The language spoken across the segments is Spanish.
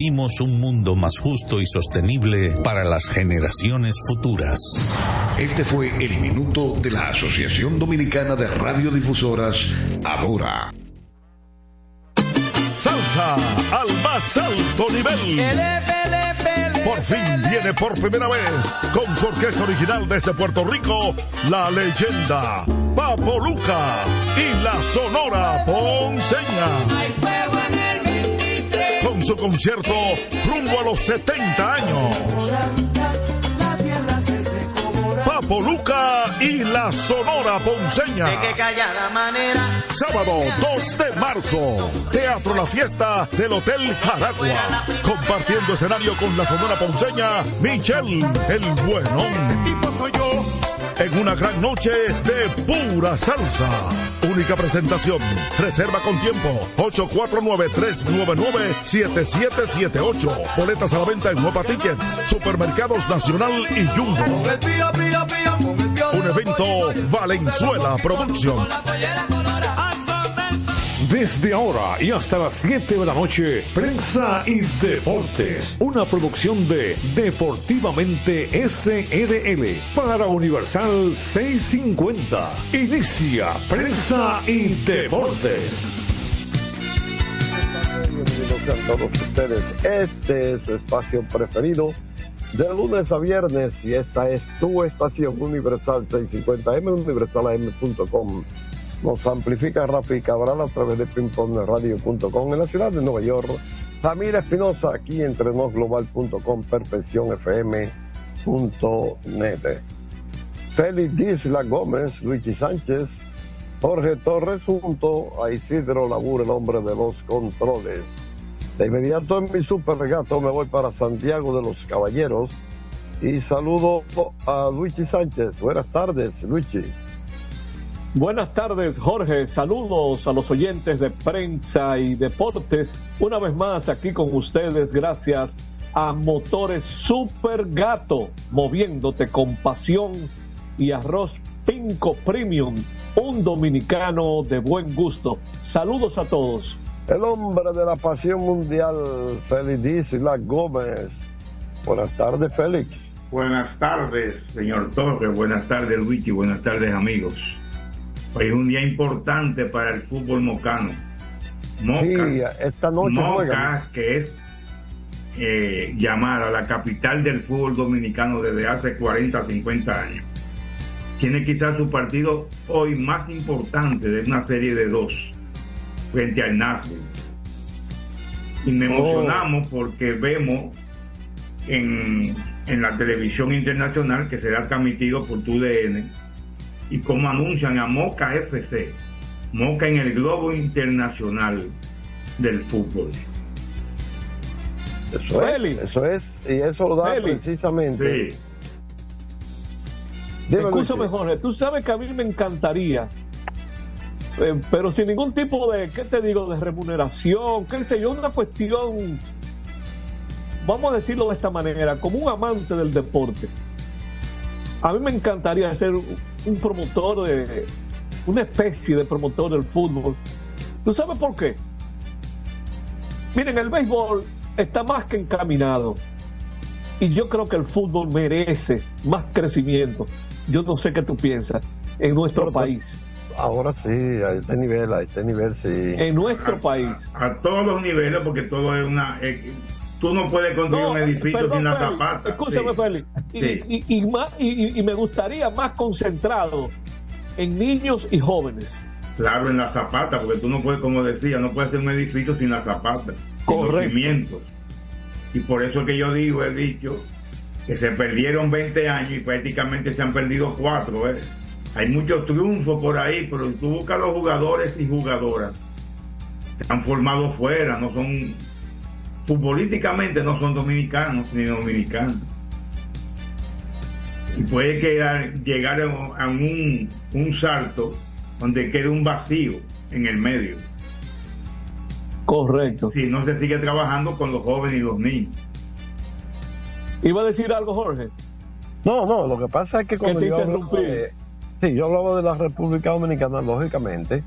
Vimos un mundo más justo y sostenible para las generaciones futuras. Este fue el minuto de la Asociación Dominicana de Radiodifusoras, Ahora. Salsa al más alto nivel. Por fin viene por primera vez con su orquesta original desde Puerto Rico, la leyenda Papo Luca y la Sonora Ponceña su concierto rumbo a los 70 años. Papo Luca y la Sonora Ponceña. Sábado 2 de marzo. Teatro La Fiesta del Hotel Jaragua. Compartiendo escenario con la Sonora Ponceña, Michelle el Buenón en una gran noche de pura salsa. Única presentación. Reserva con tiempo. 849-399-7778. Boletas a la venta en Nueva Tickets, Supermercados Nacional y Jumbo. Un evento Valenzuela Producción. Desde ahora y hasta las 7 de la noche, Prensa y Deportes, una producción de Deportivamente SRL para Universal 650. Inicia Prensa y Deportes. Bienvenidos a todos ustedes. Este es su espacio preferido de lunes a viernes y esta es tu estación Universal 650M, universalam.com nos amplifica Rafi Cabral a través de pingpongradio.com en la ciudad de Nueva York. Samira Espinosa aquí entre nosglobal.com, perfeccionfm.net. Félix Disla Gómez, Luigi Sánchez, Jorge Torres junto a Isidro Labur, el hombre de los controles. De inmediato en mi super regato me voy para Santiago de los Caballeros y saludo a Luigi Sánchez. Buenas tardes, Luigi. Buenas tardes, Jorge. Saludos a los oyentes de prensa y deportes. Una vez más aquí con ustedes, gracias a Motores Super Gato, moviéndote con pasión y arroz Pinco Premium, un dominicano de buen gusto. Saludos a todos. El hombre de la pasión mundial, Félix Isla Gómez. Buenas tardes, Félix. Buenas tardes, señor Torres. Buenas tardes, Luigi. Buenas tardes, amigos. Hoy es un día importante para el fútbol mocano. Moca, sí, esta noche Moca, que es eh, llamada la capital del fútbol dominicano desde hace 40, 50 años. Tiene quizás su partido hoy más importante de una serie de dos frente al Nashville. Y me emocionamos porque vemos en, en la televisión internacional que será transmitido por TUDN y como anuncian a Moca FC, Moca en el globo internacional del fútbol. Eso es, eso es, y eso lo da precisamente. Sí. Escúchame, Jorge, tú sabes que a mí me encantaría, eh, pero sin ningún tipo de, ¿qué te digo?, de remuneración, qué sé yo, una cuestión, vamos a decirlo de esta manera, como un amante del deporte. A mí me encantaría hacer un promotor de una especie de promotor del fútbol. ¿Tú sabes por qué? Miren, el béisbol está más que encaminado. Y yo creo que el fútbol merece más crecimiento. Yo no sé qué tú piensas en nuestro país. Ahora sí, a este nivel, a este nivel sí. En nuestro país. A, todos los niveles, porque todo es una. Eh, tú no puedes construir un edificio sin la zapata. Escúchame, Félix. Y, me gustaría más concentrado en niños y jóvenes. Claro, en la zapata, porque tú no puedes, como decía, no puedes hacer un edificio sin la zapata, sin los cimientos. Y por eso es que yo digo, he dicho, que se perdieron 20 años y prácticamente se han perdido 4. ¿eh? Hay muchos triunfos por ahí, pero tú buscas los jugadores y jugadoras. Se han formado fuera, no son futbolísticamente no son dominicanos ni dominicanos. Y puede quedar, llegar a un, un salto donde quede un vacío en el medio. Correcto. Si no se sigue trabajando con los jóvenes y los niños. ¿Iba a decir algo, Jorge? No, no, lo que pasa es que cuando yo, hablaba de, sí, yo hablaba de la República Dominicana, lógicamente,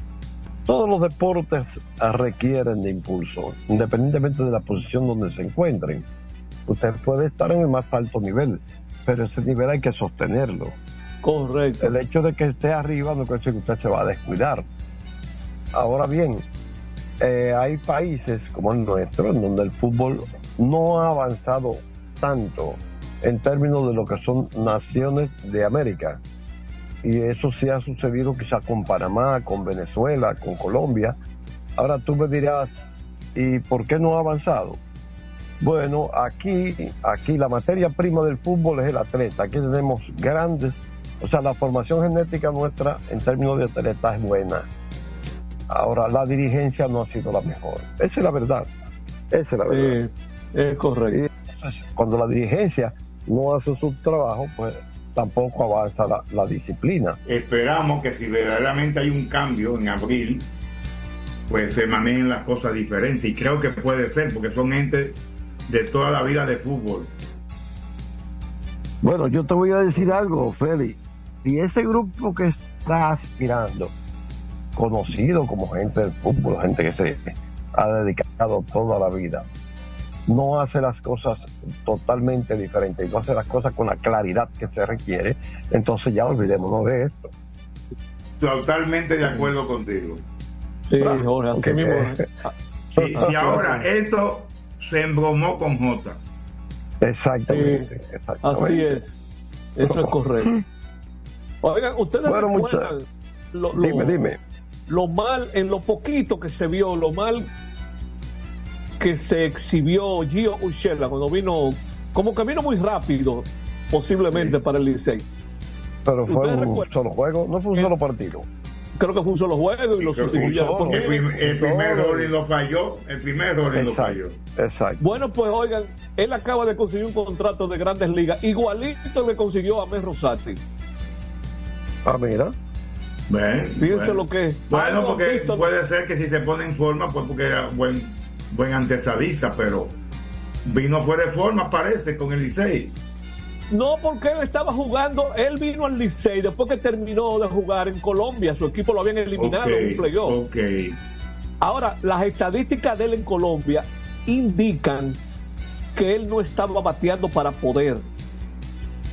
Todos los deportes requieren de impulso, independientemente de la posición donde se encuentren. Usted puede estar en el más alto nivel, pero ese nivel hay que sostenerlo. Correcto. El hecho de que esté arriba no quiere decir que usted se va a descuidar. Ahora bien, eh, hay países como el nuestro en donde el fútbol no ha avanzado tanto en términos de lo que son naciones de América. Y eso sí ha sucedido quizás con Panamá, con Venezuela, con Colombia. Ahora tú me dirás, ¿y por qué no ha avanzado? Bueno, aquí, aquí la materia prima del fútbol es el atleta. Aquí tenemos grandes, o sea, la formación genética nuestra en términos de atleta es buena. Ahora, la dirigencia no ha sido la mejor. Esa es la verdad. Esa es la verdad. es correcto. cuando la dirigencia no hace su trabajo, pues tampoco avanza la, disciplina. Esperamos que si verdaderamente hay un cambio en abril, pues se manejen las cosas diferentes. Y creo que puede ser, porque son gente de toda la vida de fútbol. Bueno, yo te voy a decir algo, Félix. Si ese grupo que está aspirando, conocido como gente del fútbol, gente que se ha dedicado toda la vida, no hace las cosas totalmente diferentes y no hace las cosas con la claridad que se requiere, entonces ya olvidémonos de esto. Totalmente de acuerdo contigo. Sí, ahora, así mismo. y ahora esto se embromó con J. Exactamente, Así es. Eso es correcto. Oigan, ustedes bueno, lo, dime, dime. lo mal, en lo poquito que se vio, lo mal que se exhibió Gio Urshela cuando vino, como que vino muy rápido, posiblemente para el Licey. Pero fue un solo juego, no fue un solo partido creo que fue un solo juego y lo sustituyeron. El, el, primer y lo falló, el primer y lo falló. Exacto. Bueno, pues oigan, él acaba de conseguir un contrato de grandes ligas, igualito le consiguió a Mel Rosati. Ah, mira. Fíjense lo que Bueno, porque puede ser que si se pone en forma, pues porque era buen, buen antesadista, pero vino fuera de forma, parece, con el Licey. No, porque él estaba jugando, él vino al Licey después que terminó de jugar en Colombia, su equipo lo habían eliminado en un playoff. Ahora, las estadísticas de él en Colombia indican que él no estaba bateando para poder.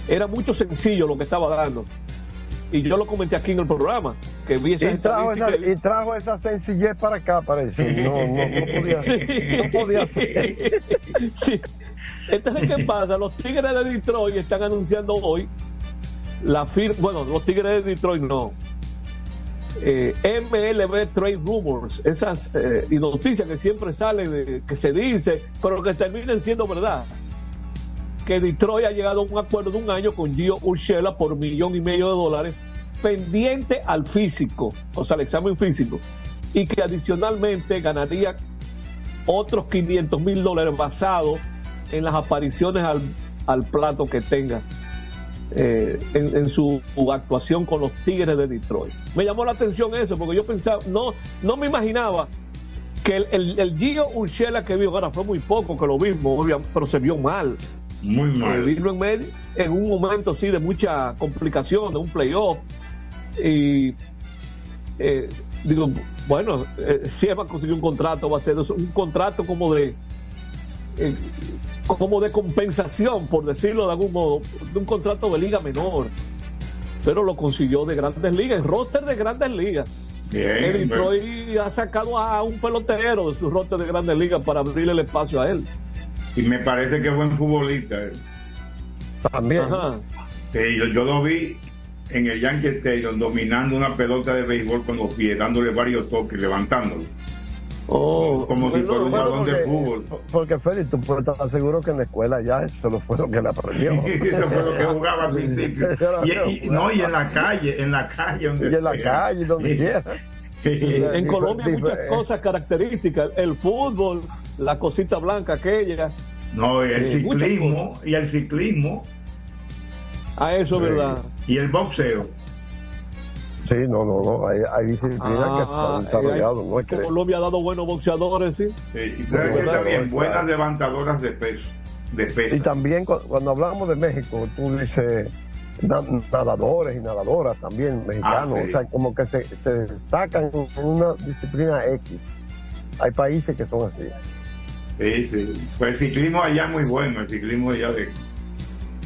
Era mucho sencillo lo que estaba dando. Y yo lo comenté aquí en el programa, que vi esa y trajo, esa, y trajo esa sencillez para acá, parece. No, no, no podía, no podía ser. sí. Entonces, ¿qué pasa? Los Tigres de Detroit están anunciando hoy la firma, bueno, los Tigres de Detroit no. Eh, MLB Trade Rumors, esas eh, y noticias que siempre salen, que se dice, pero que terminen siendo verdad. Que Detroit ha llegado a un acuerdo de un año con Gio Urshela por millón y medio de dólares pendiente al físico, o sea, al examen físico, y que adicionalmente ganaría otros 500 mil dólares basados en las apariciones al, plato que tenga eh, en, su, actuación con los Tigres de Detroit. Me llamó la atención eso, porque yo pensaba, no, no me imaginaba que el, el, el Gio Urshela que vio, ahora fue muy poco que lo vimos, pero se vio mal. Muy mal. Vino en, medio, en un momento sí de mucha complicación, de un playoff. Y eh, digo, bueno, eh, si Eva consiguió un contrato, va a ser un contrato como de como de compensación, por decirlo de algún modo, de un contrato de liga menor. Pero lo consiguió de grandes ligas, el roster de grandes ligas. Bien, el Detroit ha sacado a un pelotero de su roster de grandes ligas para abrirle el espacio a él. Y me parece que es buen futbolista. También. yo, yo, lo vi en el Yankee Stadium dominando una pelota de béisbol con los pies, dándole varios toques, levantándolo. Oh, como si fuera un balón de fútbol. Porque Félix, tú puedes estar seguro que en la escuela ya eso lo fue lo que le aprendió. eso fue lo que jugaba al principio. y, no, y en la calle, en la calle. Donde y en la calle, donde quiera. En Colombia hay muchas cosas características. El fútbol, la cosita blanca aquella. No, y el eh, ciclismo, y el ciclismo. A eso, es ¿verdad? Y el boxeo. Sí, no, no, no. Hay, hay disciplinas que están desarrolladas. No es que... Colombia ha dado buenos boxeadores, sí. sí y también buenas levantadoras de peso. De peso. Y también cuando hablamos de México, tú dices nadadores y nadadoras también mexicanos, ah, o sea, como que se, se destacan en una disciplina X. Hay países que son así. Sí, sí. Pues el ciclismo allá es muy bueno, el ciclismo allá de...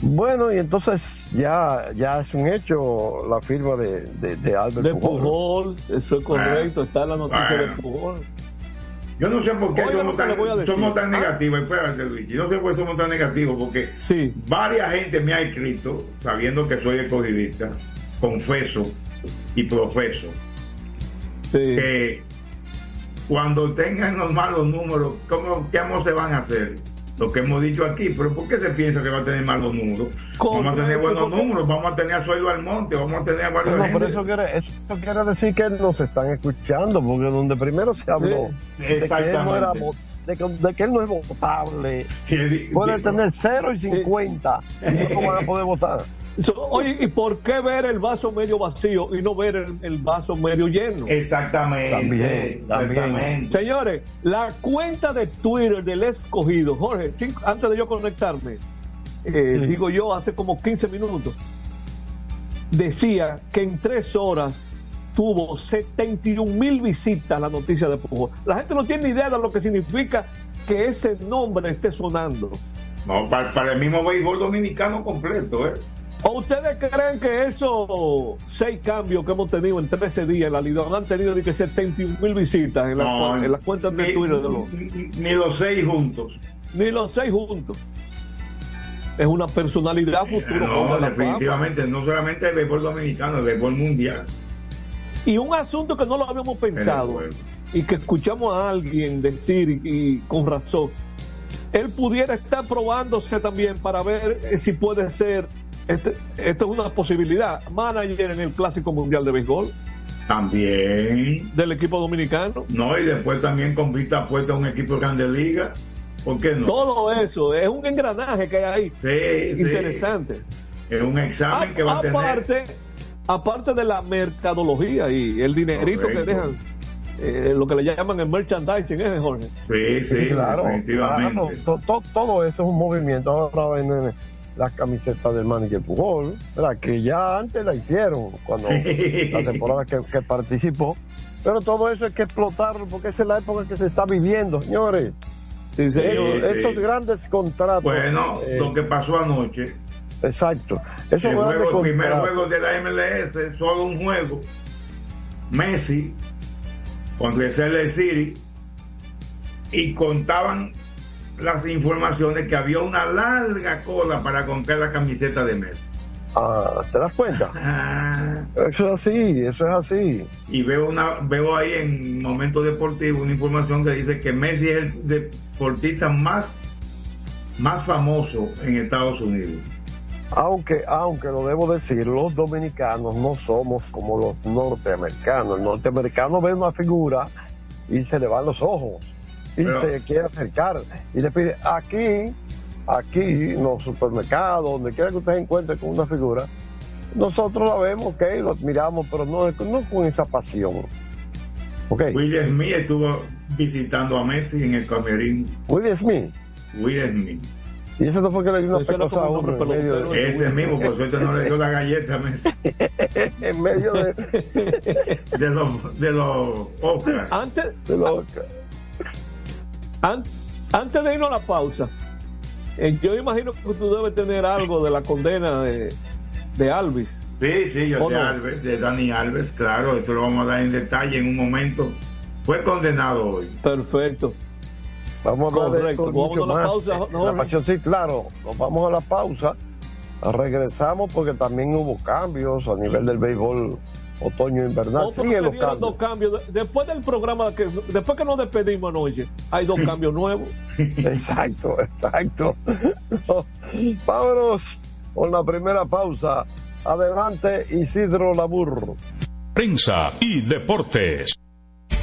Bueno, y entonces ya ya es un hecho la firma de, de, de Albert de Pujol. Eso es correcto, está la noticia de Pujol. Yo no sé por qué somos, tan, somos tan, negativos, espérate Luis, yo no sé por qué somos tan negativos, porque sí. varias gente me ha escrito, sabiendo que soy escogidista, confeso y profeso, que cuando tengan los malos números, ¿cómo, ¿qué se van a hacer? Lo que hemos dicho aquí, pero ¿por qué se piensa que va a tener malos números? Vamos a tener buenos números, vamos a tener a Sueldo Almonte, vamos a tener a varios. No, pero eso quiere, eso quiere decir que nos están escuchando, porque donde primero se habló de, que él no era, de, que, de que él no es votable, puede tener 0 y 50, y no van a poder votar. Oye, ¿y por qué ver el vaso medio vacío y no ver el, vaso medio lleno? Exactamente. También, también. Señores, la cuenta de Twitter del escogido, Jorge, antes de yo conectarme, eh, digo yo hace como 15 minutos, decía que en tres horas tuvo 71 mil visitas la noticia de Pujol. La gente no tiene ni idea de lo que significa que ese nombre esté sonando. No, para, para el mismo béisbol dominicano completo, ¿eh? ¿O ustedes creen que esos seis cambios que hemos tenido en 13 días en la liga han tenido ni que 71 mil visitas en, las cuentas de Twitter de los... Ni los seis juntos. Ni los seis juntos. Es una personalidad futura. No, definitivamente, no solamente el béisbol dominicano, el béisbol mundial. Y un asunto que no lo habíamos pensado y que escuchamos a alguien decir y con razón, él pudiera estar probándose también para ver si puede ser este, esto es una posibilidad. Manager en el Clásico Mundial de Béisbol. También. Del equipo dominicano. No, y después también con vista puesta a un equipo de Grande Liga. ¿Por qué no? Todo eso, es un engranaje que hay ahí. Sí, Interesante. Es un examen que va a tener. Aparte de la mercadología y el dinerito que dejan. Eh, lo que le llaman el merchandising, ¿eh, Jorge? Sí, sí, claro. Definitivamente. todo, eso es un movimiento. Ahora en, las camisetas del manager Pujol, ¿verdad? que ya antes la hicieron cuando la temporada que, participó, pero todo eso hay que explotarlo porque esa es la época que se está viviendo, señores. estos grandes contratos. Bueno, eh, lo que pasó anoche. Exacto. el, el primer juego de la MLS, solo un juego. Messi contra el City y contaban las informaciones que había una larga cola para comprar la camiseta de Messi. Ah, ¿te das cuenta? Ah. Eso es así, eso es así. Y veo una veo ahí en Momento Deportivo una información que dice que Messi es el deportista más más famoso en Estados Unidos. Aunque, aunque lo debo decir, los dominicanos no somos como los norteamericanos. El norteamericano ve una figura y se le van los ojos y se quiere acercar y le pide aquí, aquí, en los supermercados, donde quiera que usted encuentre con una figura, nosotros la vemos, ok, lo admiramos, pero no, no con esa pasión. Okay. Will Smith estuvo visitando a Messi en el camerín. Will Smith. Will Smith. Y eso no fue que le dio una pecosa a uno en medio de... Ese mismo, por suerte no le dio la galleta a Messi. en medio de... de los, de los Oscars. Antes... De los Antes de irnos a la pausa, eh, yo imagino que tú debes tener algo de la condena de, de Alvis. Sí, sí, yo de Alves, de Dani Alves, claro, esto lo vamos a dar en detalle en un momento. Fue condenado hoy. Perfecto. Vamos a hablar vamos a la pausa. No, sí, claro, nos vamos a la pausa. Regresamos porque también hubo cambios a nivel del béisbol otoño invernal. los Dos cambios. Después del programa, que después que nos despedimos anoche, hay dos cambios nuevos. exacto, exacto. Vámonos con la primera pausa. Adelante, Isidro Labur. Prensa y deportes.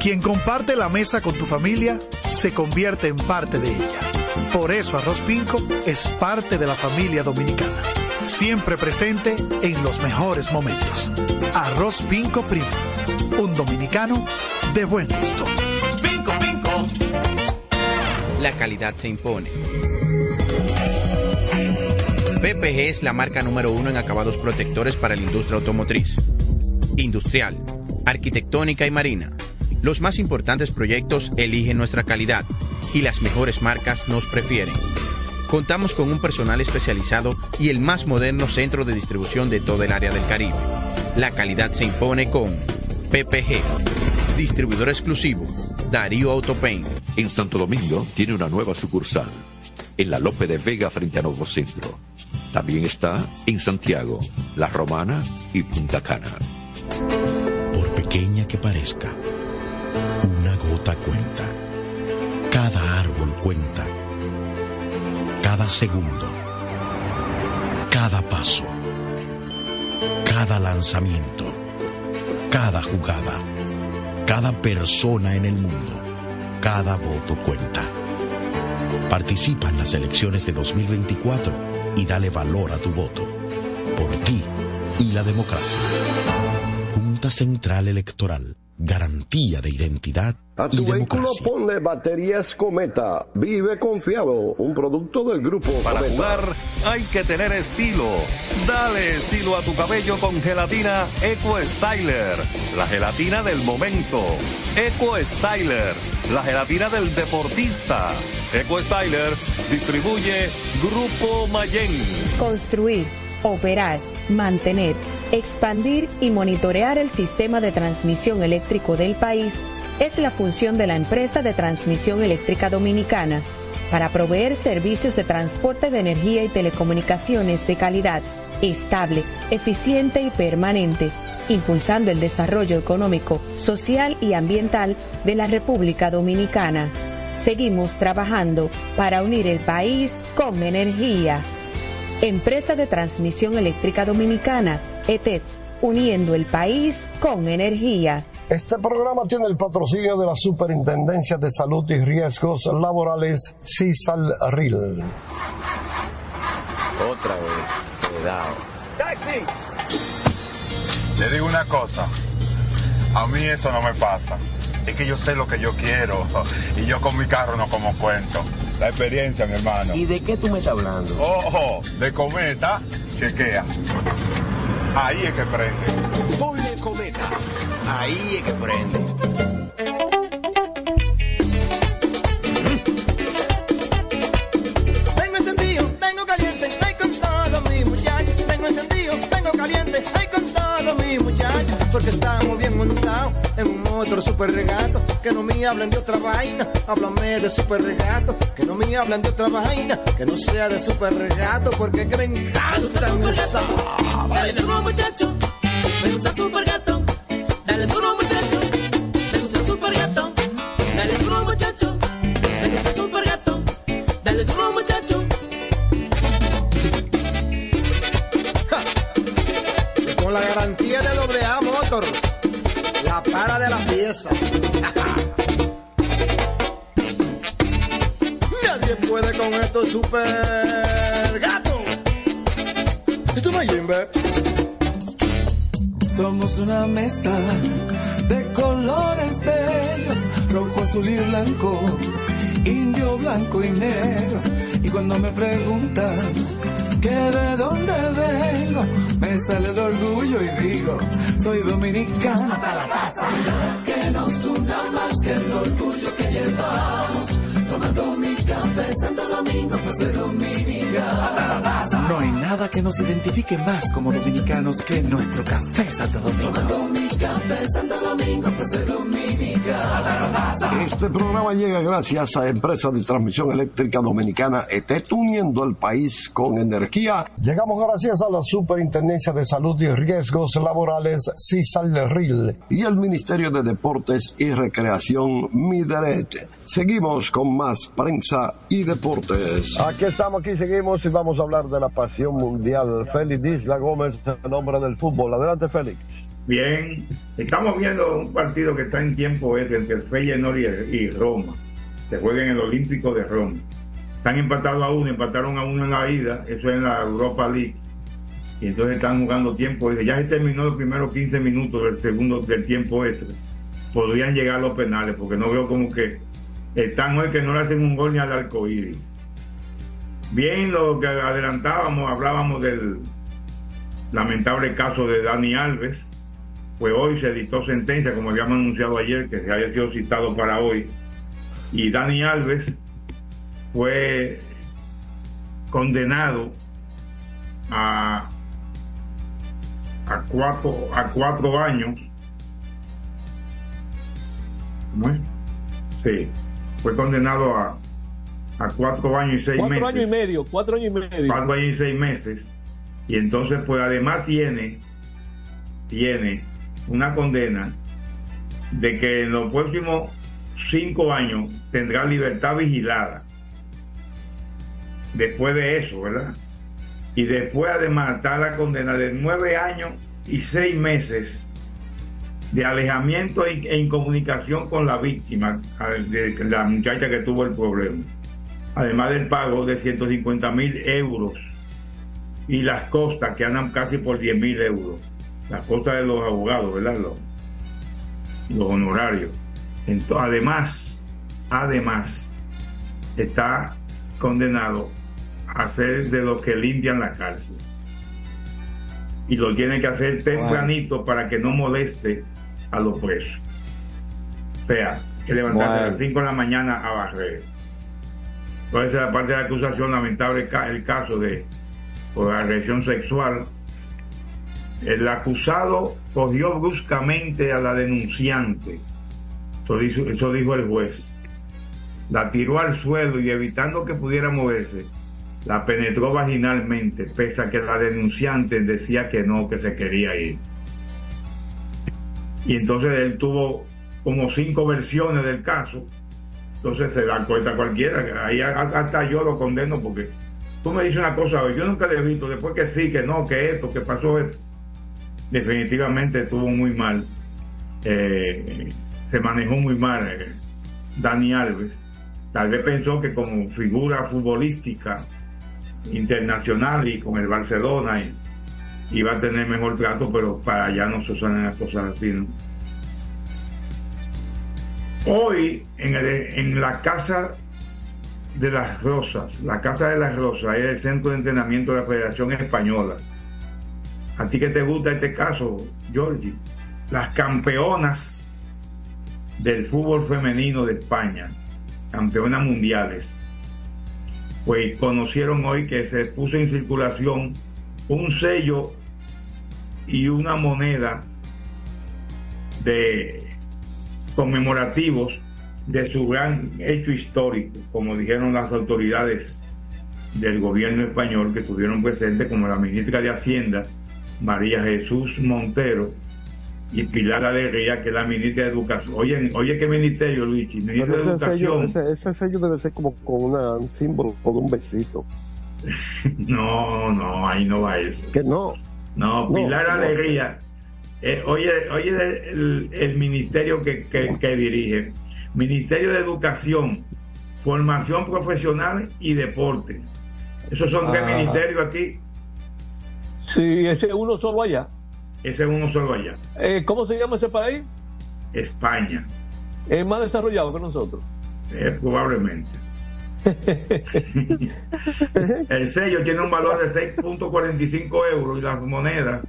Quien comparte la mesa con tu familia se convierte en parte de ella. Por eso Arroz Pinco es parte de la familia dominicana. Siempre presente en los mejores momentos. Arroz Pinco Primo. Un dominicano de buen gusto. Pinco Pinco. La calidad se impone. PPG es la marca número uno en acabados protectores para la industria automotriz, industrial, arquitectónica y marina. Los más importantes proyectos eligen nuestra calidad y las mejores marcas nos prefieren. Contamos con un personal especializado y el más moderno centro de distribución de todo el área del Caribe. La calidad se impone con PPG, distribuidor exclusivo, Darío Autopain. En Santo Domingo tiene una nueva sucursal, en la Lope de Vega frente a Nuevo Centro. También está en Santiago, La Romana y Punta Cana. Por pequeña que parezca, cuenta. Cada árbol cuenta. Cada segundo. Cada paso. Cada lanzamiento. Cada jugada. Cada persona en el mundo. Cada voto cuenta. Participa en las elecciones de 2024 y dale valor a tu voto. Por ti y la democracia. Junta Central Electoral. Garantía de identidad. A tu vehículo ponle baterías Cometa. Vive confiado. Un producto del grupo Para Cometa. jugar hay que tener estilo. Dale estilo a tu cabello con gelatina Eco Styler. La gelatina del momento. Eco Styler. La gelatina del deportista. Eco Styler distribuye Grupo Mayen. Construir, operar, mantener, expandir y monitorear el sistema de transmisión eléctrico del país es la función de la empresa de transmisión eléctrica dominicana para proveer servicios de transporte de energía y telecomunicaciones de calidad, estable, eficiente y permanente, impulsando el desarrollo económico, social y ambiental de la República Dominicana. Seguimos trabajando para unir el país con energía. Empresa de Transmisión Eléctrica Dominicana, ETED, uniendo el país con energía. Este programa tiene el patrocinio de la Superintendencia de Salud y Riesgos Laborales, CISALRIL. Otra vez, cuidado. ¡Taxi! Le digo una cosa, a mí eso no me pasa. Es que yo sé lo que yo quiero y yo con mi carro no como cuento. La experiencia, mi hermano. ¿Y de qué tú me estás hablando? Ojo, de cometa, chequea. Ahí es que prende. Ahí es que prende. Vengo encendido, vengo caliente, ay con todos mis muchachos. Vengo encendido, vengo caliente, ay con todos mis muchachos. Porque estamos bien montados en un motor super regato. Que no me hablen de otra vaina, háblame de super regato. Que no me hablen de otra vaina, que no sea de super regato. Porque que me encanta esa. Dale duro muchacho, me gusta super gato. Dale duro muchacho, me gusta super gato. Dale duro muchacho, me gusta super gato. Dale duro muchacho. Con la garantía de doble A Motor, la para de la pieza. Nadie puede con esto super gato. Esto no es. Somos una mezcla de colores bellos, rojo, azul y blanco, indio, blanco y negro. Y cuando me preguntan que de dónde vengo, me sale el orgullo y digo, soy dominicano hasta la taza. Que nos una más que el orgullo que llevamos, café Santo Domingo, soy. No hay nada que nos identifique más como dominicanos que nuestro café Santo Domingo. Mi café Santo soy. Este programa llega gracias a Empresa de Transmisión Eléctrica Dominicana ETET, uniendo el país con energía. Llegamos gracias a la Superintendencia de Salud y Riesgos Laborales, CISALRIL, y el Ministerio de Deportes y Recreación, MIDERET. Seguimos con más prensa y deportes. Aquí estamos, aquí seguimos y vamos a hablar de la pasión mundial. Félix Isla Gómez, en nombre del fútbol. Adelante, Félix. Bien, estamos viendo un partido que está en tiempo este entre el Feyenoord y, y Roma. Se juega en el Olímpico de Roma. Están empatados a uno, empataron a uno en la ida, eso es en la Europa League. Y entonces están jugando tiempo. Ya se terminó los primeros 15 minutos del segundo del tiempo este. Podrían llegar a los penales, porque no veo como que están hoy que no le hacen un gol ni al arcoíris. Bien, lo que adelantábamos, hablábamos del lamentable caso de Dani Alves. Pues hoy se dictó sentencia, como habíamos anunciado ayer, que se había sido citado para hoy. Y Dani Alves fue condenado a, a, cuatro, a cuatro años. ¿Cómo es? Sí, fue condenado a, a cuatro años y seis Cuatro meses. años y medio, cuatro años y medio. Cuatro años y seis meses. Y entonces, pues además tiene, tiene una condena de que en los próximos cinco años tendrá libertad vigilada. Después de eso, ¿verdad? Y después además está la condena de nueve años y seis meses de alejamiento e e incomunicación con la víctima, de la muchacha que tuvo el problema. Además del pago de 150 mil euros y las costas que andan casi por 10 mil euros. Las costas de los abogados, ¿verdad? Los, los honorarios. Entonces, además, además, está condenado a ser de los que limpian la cárcel. Y lo tiene que hacer tempranito para que no moleste a los presos. O sea, que levantarse a Bueno. las 5 de la mañana a barrer. Entonces, la parte de la acusación, lamentable el caso de por agresión sexual. El acusado cogió bruscamente a la denunciante. Eso dijo, eso dijo el juez. La tiró al suelo y evitando que pudiera moverse, la penetró vaginalmente, pese a que la denunciante decía que no, que se quería ir. Y entonces él tuvo como cinco versiones del caso. Entonces se da cuenta cualquiera. Ahí hasta yo lo condeno porque tú me dices una cosa yo nunca le he visto, después que sí, que no, que esto, que pasó esto. Definitivamente estuvo muy mal. Eh, se manejó muy mal eh, Dani Alves. Tal vez pensó que como figura futbolística internacional y con el Barcelona y- iba a tener mejor trato, pero para allá no se usan las cosas así. ¿no? Hoy en, el- en la casa de las Rosas, la Casa de las Rosas es el centro de entrenamiento de la Federación Española. ¿A ti que te gusta este caso, Georgie? Las campeonas del fútbol femenino de España, campeonas mundiales, pues conocieron hoy que se puso en circulación un sello y una moneda de conmemorativos de su gran hecho histórico, como dijeron las autoridades del gobierno español que estuvieron presentes, como la ministra de Hacienda, María Jesús Montero, y Pilar Alegría, que es la ministra de Educación. Oye, oye ¿qué ministerio, Luigi? Ministro de sello, Educación. ese, ese sello debe ser como con una- un símbolo, con un besito. No, no, ahí no va eso. Que no. No, Pilar no. Alegría. eh, oye, oye el, el ministerio que, que- que dirige. Ministerio de Educación, Formación Profesional y Deportes. Esos son tres Ah. ministerios aquí. Sí, ese es uno solo allá. Ese es uno solo allá. Eh, ¿Cómo se llama ese país? España, Es más desarrollado que nosotros. eh, probablemente. El sello tiene un valor de 6.45 euros y las monedas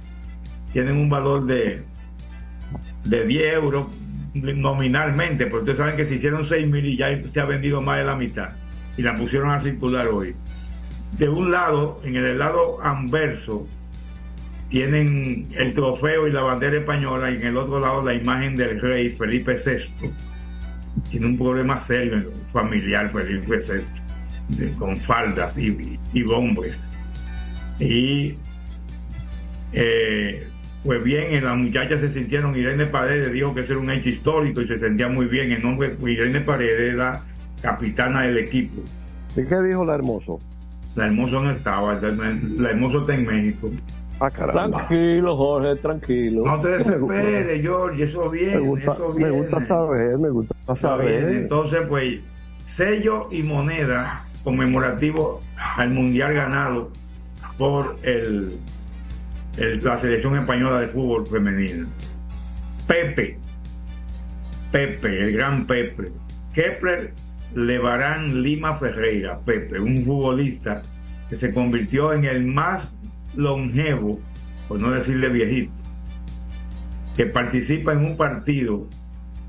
tienen un valor de, de 10 euros nominalmente, porque ustedes saben que se hicieron 6 mil y ya se ha vendido más de la mitad y la pusieron a circular hoy. De un lado, en el lado anverso, tienen el trofeo y la bandera española y en el otro lado la imagen del rey Felipe VI. Tiene un problema serio familiar Felipe VI, de- con faldas y, y bombes. Y eh, pues bien, eh, las muchachas se sintieron, Irene Paredes dijo que ese era un hecho histórico y se sentía muy bien. En nombre Irene Paredes, la capitana del equipo. ¿Y qué dijo la hermoso? La Hermoso no estaba, la Hermoso está en México. Ah, tranquilo, Jorge, tranquilo. No te desesperes, George, eso viene, me gusta, eso viene. Me gusta saber, me gusta saber. Entonces, pues, sello y moneda conmemorativo al mundial ganado por el, el, la selección española de fútbol femenino. Pepe, Pepe, el gran Pepe. Kepler Levarán Lima Ferreira, Pepe, un futbolista que se convirtió en el más longevo, por no decirle viejito, que participa en un partido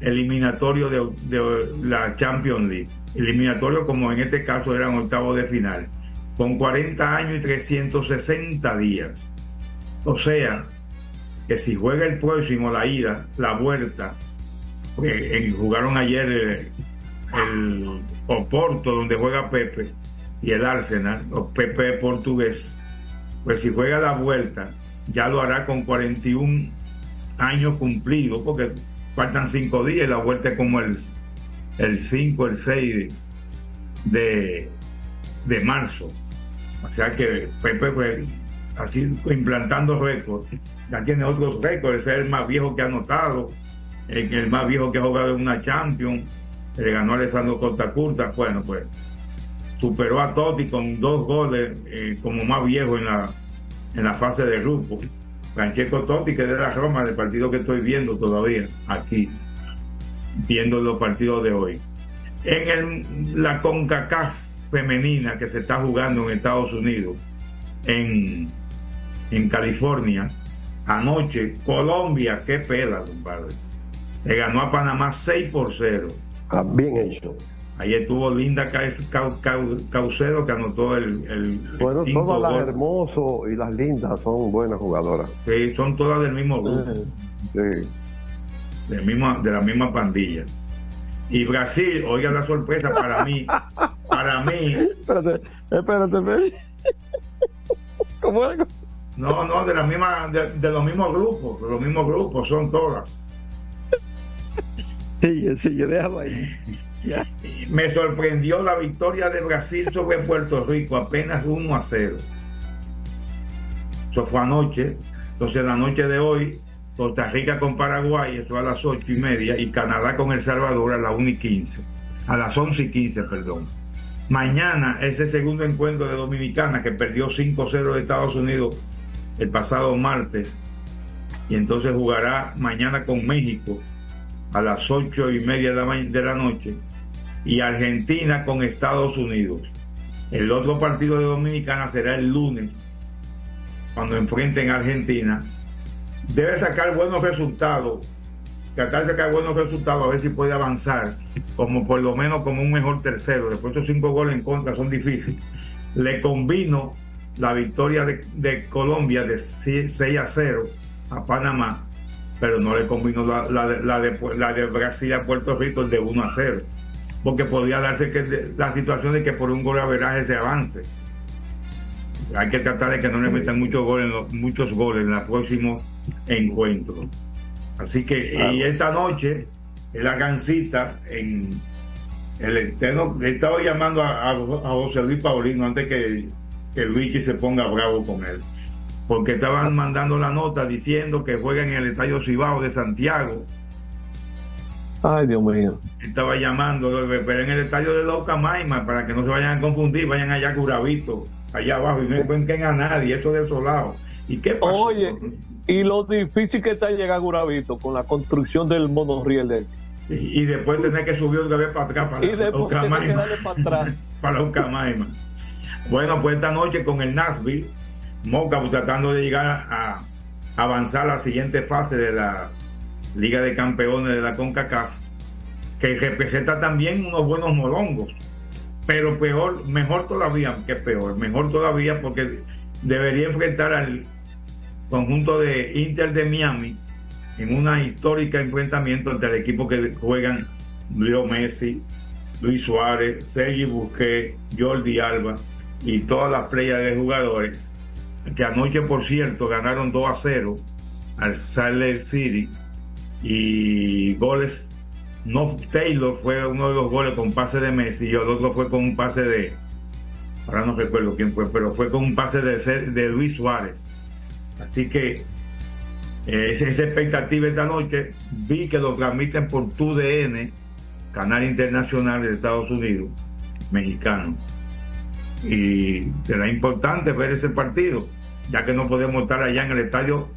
eliminatorio de, la Champions League. Eliminatorio como en este caso eran octavos de final, con 40 años y 360 días. O sea, que si juega el próximo la ida, la vuelta, eh, jugaron ayer el Oporto donde juega Pepe y el Arsenal, o Pepe portugués, pues si juega la vuelta, ya lo hará con 41 años cumplidos, porque faltan 5 días y la vuelta es como el, el 5, el 6 de, de marzo. O sea que Pepe fue así implantando récords. Ya tiene otros récords, es el más viejo que ha anotado, el, más viejo que ha jugado en una Champions, le ganó a Alessandro Cortacurta, bueno pues superó a Totti con dos goles eh, como más viejo en la, en la fase de grupo. Francesco Totti, que es de la Roma, del partido que estoy viendo todavía aquí, viendo los partidos de hoy. En el, la CONCACAF femenina que se está jugando en Estados Unidos, en, en California, anoche, Colombia, qué pela, compadre. Le ganó a Panamá 6 por 0. Ah, bien hecho. Ahí estuvo Linda Caucedo que anotó el. el bueno, todas las hermosos y las lindas son buenas jugadoras. Sí, son todas del mismo grupo. Sí. De, misma, de la misma pandilla. Y Brasil, oiga la sorpresa para mí. para mí. Espérate, espérate, espérate. ¿Cómo es? No, no, de la misma, de, de los mismos grupos, de los mismos grupos, son todas. Sigue, sigue, déjalo ahí. Me sorprendió la victoria de Brasil sobre Puerto Rico, apenas 1 a 0. Eso fue anoche. Entonces, la noche de hoy, Costa Rica con Paraguay, eso a las 8 y media, y Canadá con El Salvador a las 1 y 15. A las 11 y 15, perdón. Mañana, ese segundo encuentro de Dominicana que perdió 5-0 de Estados Unidos el pasado martes, y entonces jugará mañana con México a las ocho y media de la noche y Argentina con Estados Unidos. El otro partido de Dominicana será el lunes, cuando enfrenten a Argentina. Debe sacar buenos resultados, tratar de sacar buenos resultados, a ver si puede avanzar, como por lo menos como un mejor tercero. Después de esos cinco goles en contra son difíciles. Le combino la victoria de, Colombia de 6 a 0 a Panamá pero no le de, la de Brasil a Puerto Rico de 1 a 0, porque podría darse que la situación de que por un gol a veraje se avance. Hay que tratar de que no le metan muchos goles, muchos goles en el próximo encuentro. Así que, y esta noche, en la gancita, en el externo, le estaba llamando a, a, José Luis Paulino antes que, que Luigi se ponga bravo con él porque estaban mandando la nota diciendo que juegan en el Estadio Cibao de Santiago. Ay, Dios mío. Estaba llamando, pero en el Estadio de Loca Maima, para que no se vayan a confundir, vayan allá a Curavito, allá abajo, y no encuentren a nadie, eso desolado. ¿Y qué pasó? Oye, y lo difícil que está llegar a Curavito con la construcción del monorriel de y, y, después tener que subir otra vez para atrás para y después tener que darle para atrás. para. Bueno, pues esta noche con el Nashville Moca pues, tratando de llegar a, avanzar a la siguiente fase de la Liga de Campeones de la CONCACAF, que representa también unos buenos molongos, pero peor, mejor todavía, que peor, mejor todavía porque debería enfrentar al conjunto de Inter de Miami en una histórica enfrentamiento entre el equipo que juegan Leo Messi, Luis Suárez, Sergi Busquets, Jordi Alba y todas las playas de jugadores que anoche, por cierto, ganaron 2 a 0 al Salt City y goles, no Taylor fue uno de los goles con pase de Messi y el otro fue con un pase de, ahora no recuerdo quién fue, pero fue con un pase de, de Luis Suárez. Así que eh, esa, expectativa esta noche, vi que lo transmiten por TUDN, canal internacional de Estados Unidos, mexicano. Y será importante ver ese partido, ya que no podemos estar allá en el estadio,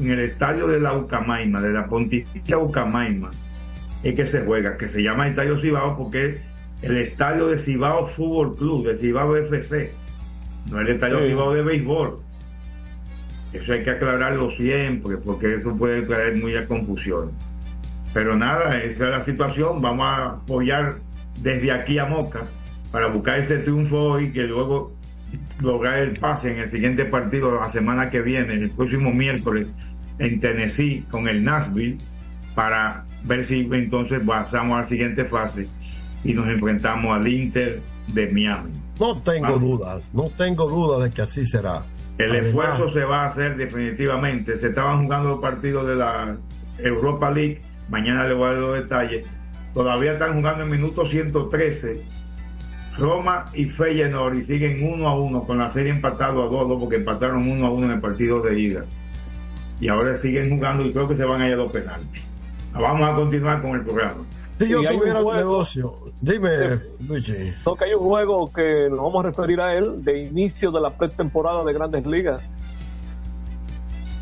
en el estadio de la Ucamaima, de la Pontificia Ucamaima, es que se juega, que se llama Estadio Cibao porque es el estadio de Cibao Fútbol Club, de Cibao FC, no el estadio Sí. Cibao de béisbol. Eso hay que aclararlo siempre, porque eso puede traer mucha confusión. Pero nada, esa es la situación. Vamos a apoyar desde aquí a Moca para buscar ese triunfo hoy que luego lograr el pase en el siguiente partido la semana que viene, el próximo miércoles, en Tennessee con el Nashville, para ver si entonces pasamos a la siguiente fase y nos enfrentamos al Inter de Miami. No tengo Vamos. dudas, no tengo dudas de que así será. El Además, esfuerzo se va a hacer definitivamente. Se estaban jugando los partidos de la Europa League. Mañana le voy a dar los detalles. Todavía están jugando en minuto 113. Roma y Feyenoord y siguen uno a uno con la serie empatado a dos porque empataron uno a uno en el partido de ida. Y ahora siguen jugando y creo que se van a ir a los penaltis. Vamos a continuar con el programa. Si yo tuviera un negocio, dime, Luigi. No, que hay un juego que nos vamos a referir a él de inicio de la pretemporada de Grandes Ligas.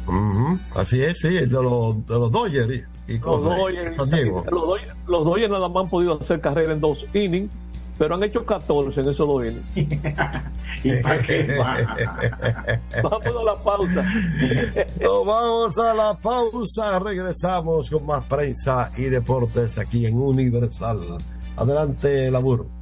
Ujú, Así es, sí, de los, de los Dodgers y, y Los con Dodgers, San Diego. los Dodgers- los Dodgers nada más han podido hacer carrera en dos innings, pero han hecho 14 en esos dos innings. Vamos a la pausa. Nos vamos a la pausa, regresamos con más prensa y deportes aquí en Universal. Adelante, Labur.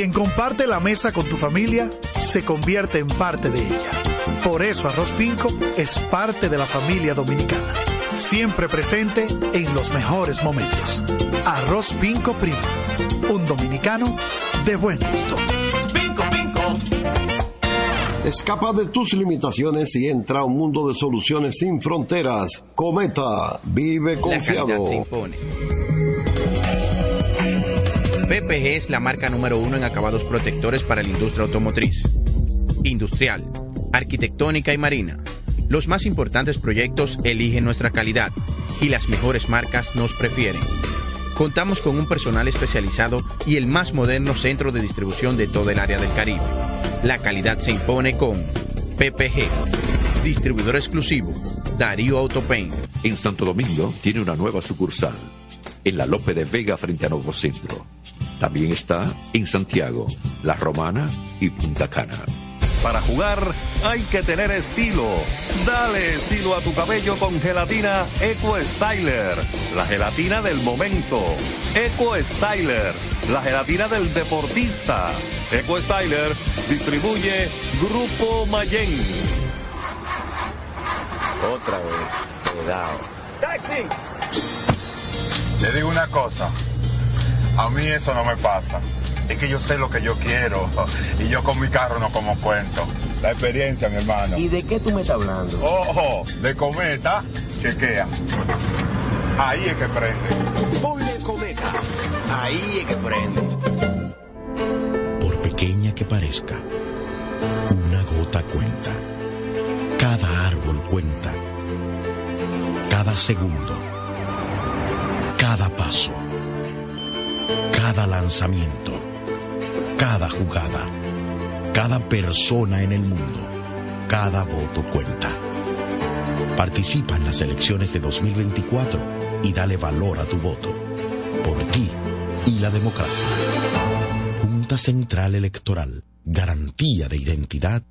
Quien comparte la mesa con tu familia se convierte en parte de ella. Por eso Arroz Pinco es parte de la familia dominicana. Siempre presente en los mejores momentos. Arroz Pinco Primo. Un dominicano de buen gusto. Pico, pico. Escapa de tus limitaciones y entra a un mundo de soluciones sin fronteras. Cometa, vive confiado. PPG es la marca número uno en acabados protectores para la industria automotriz, industrial, arquitectónica y marina. Los más importantes proyectos eligen nuestra calidad y las mejores marcas nos prefieren. Contamos con un personal especializado y el más moderno centro de distribución de todo el área del Caribe. La calidad se impone con PPG, distribuidor exclusivo, Darío Autopain. En Santo Domingo tiene una nueva sucursal, en la Lope de Vega frente a Nuevo Centro. También está en Santiago, La Romana y Punta Cana. Para jugar hay que tener estilo. Dale estilo a tu cabello con gelatina Eco Styler, la gelatina del momento. Eco Styler, la gelatina del deportista. Eco Styler distribuye Grupo Mayen. Otra vez, cuidado. ¡Taxi! Te digo una cosa. A mí eso no me pasa. Es que yo sé lo que yo quiero. Y yo con mi carro no como cuento. La experiencia, mi hermano. ¿Y de qué tú me estás hablando? Ojo, de cometa, chequea. Ahí es que prende. Ponle cometa. Ahí es que prende. Por pequeña que parezca, una gota cuenta. Cada árbol cuenta. Cada segundo. Cada paso. Cada lanzamiento. Cada jugada. Cada persona en el mundo. Cada voto cuenta. Participa en las elecciones de 2024 y dale valor a tu voto. Por ti y la democracia. Junta Central Electoral. Garantía de identidad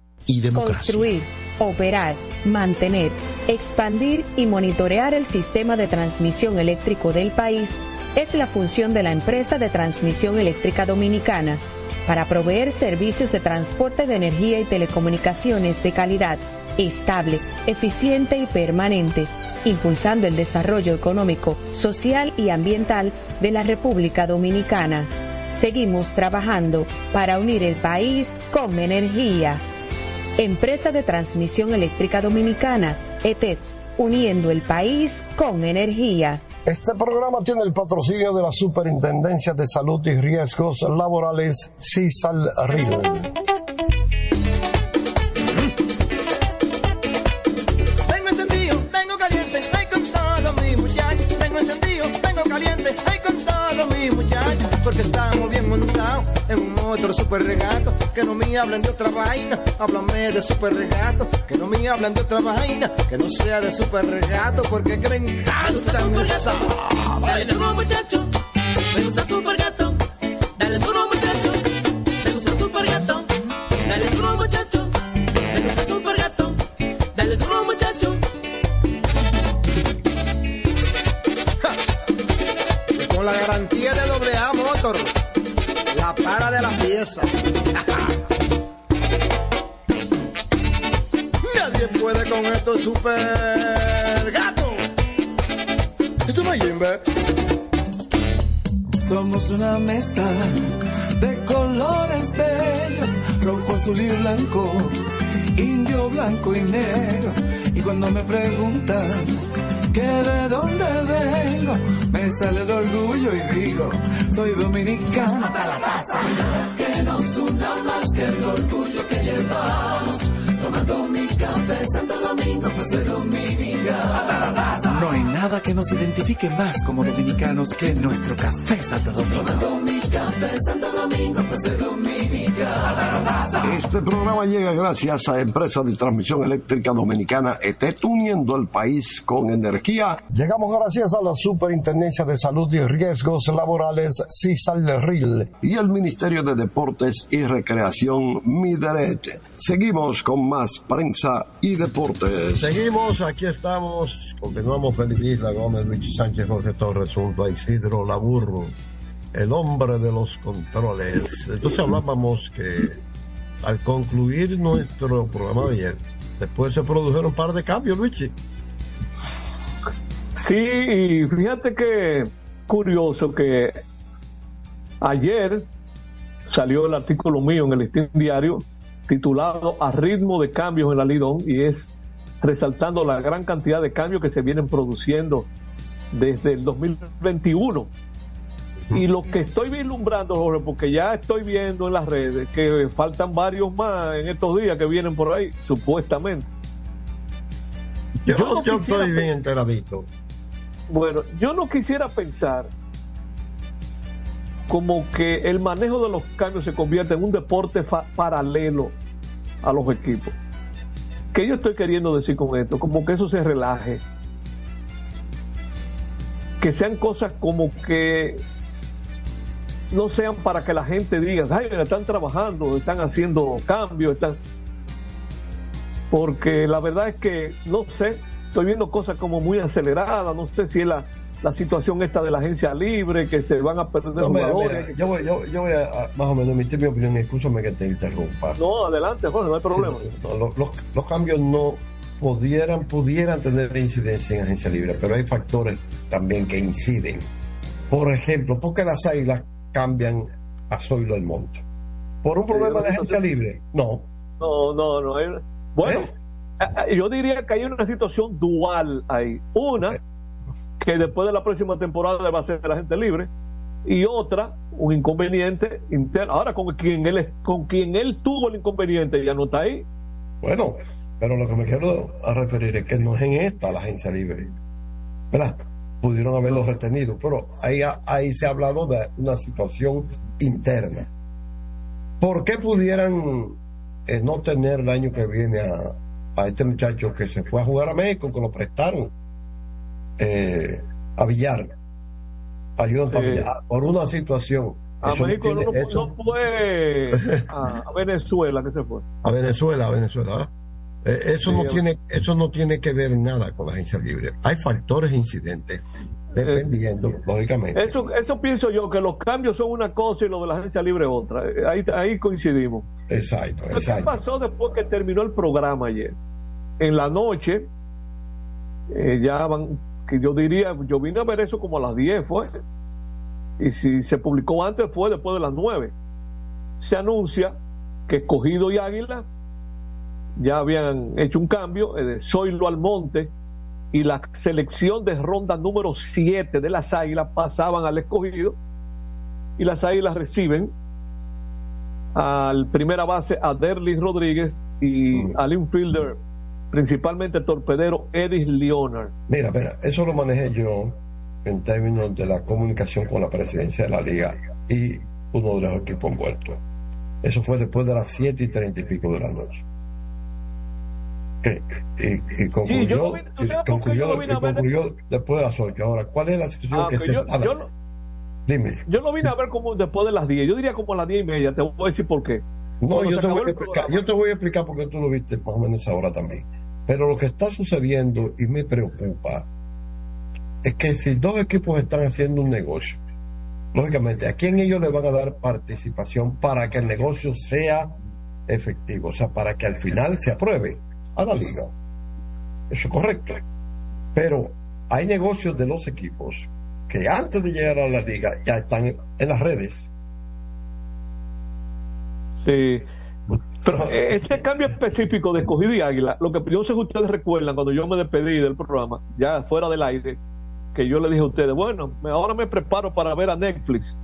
Construir, operar, mantener, expandir y monitorear el sistema de transmisión eléctrico del país es la función de la empresa de transmisión eléctrica dominicana para proveer servicios de transporte de energía y telecomunicaciones de calidad, estable, eficiente y permanente, impulsando el desarrollo económico, social y ambiental de la República Dominicana. Seguimos trabajando para unir el país con energía. Empresa de Transmisión Eléctrica Dominicana, ETED, uniendo el país con energía. Este programa tiene el patrocinio de la Superintendencia de Salud y Riesgos Laborales, CISAL RIL. Otro super regato. Que no me hablen de otra vaina, háblame de super regato. Que no me hablen de otra vaina, que no sea de super regato. Porque que me encanta esa Dale duro muchacho, me gusta super gato. Dale duro muchacho, me gusta super gato. Dale duro muchacho, me gusta super gato. Dale duro muchacho. Con la garantía de para de la pieza. Nadie puede con esto super gato. Esto no. Somos una mezcla de colores bellos, rojo, azul y blanco, indio, blanco y negro. Y cuando me preguntan que de dónde vengo, me sale el orgullo y digo, soy dominicano hasta la taza. Que nos una más que el orgullo que llevamos. Tomando mi café Santo Domingo, pues soy dominicano hasta la taza. No hay nada que nos identifique más como dominicanos que nuestro café Santo Domingo. Tomando mi café Santo Domingo, pues soy dominicano. Este programa llega gracias a Empresa de Transmisión Eléctrica Dominicana ETET, uniendo el país con energía. Llegamos gracias a la Superintendencia de Salud y Riesgos Laborales, CISAL y el Ministerio de Deportes y Recreación, MIDERET. Seguimos con más prensa y deportes. Seguimos, aquí estamos, continuamos Felipe Isla Gómez, Luis Sánchez, Jorge Torres, junto a Isidro Laburro, el hombre de los controles. Entonces hablábamos que al concluir nuestro programa de ayer, después se produjeron un par de cambios, Luigi. Sí, y fíjate que curioso que ayer salió el artículo mío en el Listín Diario titulado A ritmo de cambios en la Lidón y es resaltando la gran cantidad de cambios que se vienen produciendo desde el 2021. Y lo que estoy vislumbrando, Jorge, porque ya estoy viendo en las redes que faltan varios más en estos días que vienen por ahí, supuestamente. Yo, no yo quisiera estoy bien enteradito. Bueno, yo no quisiera pensar como que el manejo de los cambios se convierte en un deporte paralelo a los equipos. ¿Qué yo estoy queriendo decir con esto? Como que eso se relaje. Que sean cosas como que no sean para que la gente diga, ay, están trabajando, están haciendo cambios, están... Porque la verdad es que, no sé, estoy viendo cosas como muy aceleradas, no sé si es la, la situación esta de la agencia libre, que se van a perder No, mira, jugadores. mira, yo, voy, yo, yo voy a, a más o menos emitir mi opinión, escúchame que te interrumpa. No, adelante, Jorge, no hay problema. No, los, los- los cambios no pudieran, pudieran tener incidencia en agencia libre, pero hay factores también que inciden. Por ejemplo, ¿por qué las águilas cambian a Zoilo el Monte? ¿Por un problema de agencia libre? No. No, no, no. hay- Bueno, a- yo diría que hay una situación dual ahí. Una, que después de la próxima temporada va a ser la gente libre. Y otra, un inconveniente interno. Ahora, con quien él, con quien él tuvo el inconveniente ya no está ahí. Bueno, pero lo que me quiero a referir es que no es en esta la agencia libre. ¿Verdad? Pudieron haberlo retenido, pero ahí, ahí se ha hablado de una situación interna. ¿Por qué pudieran eh, no tener el año que viene a, a este muchacho que se fue a jugar a México, que lo prestaron eh, a Villar? Ayudan Sí. Villar, por una situación. A Eso no México no, no eso- fue a, a Venezuela que se fue. a Venezuela, a Venezuela. ¿ah? Eh, eso Sí, no tiene, eso no tiene que ver nada con la agencia libre. Hay factores incidentes. dependiendo, lógicamente. Eso, eso pienso yo, que los cambios son una cosa y lo de la agencia libre otra. Eh, Ahí, ahí coincidimos. Exacto, Pero ¿Qué exacto. pasó después que terminó el programa ayer? En la noche, eh, ya van, que yo diría, yo vine a ver eso como a las 10 fue. Y si se publicó antes fue después de las 9. Se anuncia que Escogido y Águila ya habían hecho un cambio, eh, Zoilo Almonte y la selección de ronda número 7 de las Águilas pasaban al Escogido y las Águilas reciben al primera base a Derlis Rodríguez y al infielder principalmente torpedero Eddie Leonard. Mira, mira, eso lo manejé yo en términos de la comunicación con la presidencia de la liga y uno de los equipos envueltos. Eso fue después de las 7 y 30 y pico de la noche. Que- concluyó, yo lo vi- ¿tú y sabes por qué concluyó, después de las 8. Ahora, ¿cuál es la situación Ah, que se yo- yo Dime. Yo lo vine a ver como después de las 10, yo diría como a las 10 y media, te voy a decir por qué. No, yo te, voy a explicar, yo te voy a explicar porque tú lo viste más o menos ahora también. Pero lo que está sucediendo y me preocupa es que si dos equipos están haciendo un negocio, lógicamente, ¿a quién ellos le van a dar participación para que el negocio sea efectivo? O sea, para que al final se apruebe a la liga. Eso es correcto. Pero hay negocios de los equipos que antes de llegar a la liga ya están en las redes. Sí. Pero eh, ese cambio específico de escogido y águila, lo que yo sé que ustedes recuerdan cuando yo me despedí del programa, ya fuera del aire, que yo le dije a ustedes, bueno, ahora me preparo para ver a Netflix.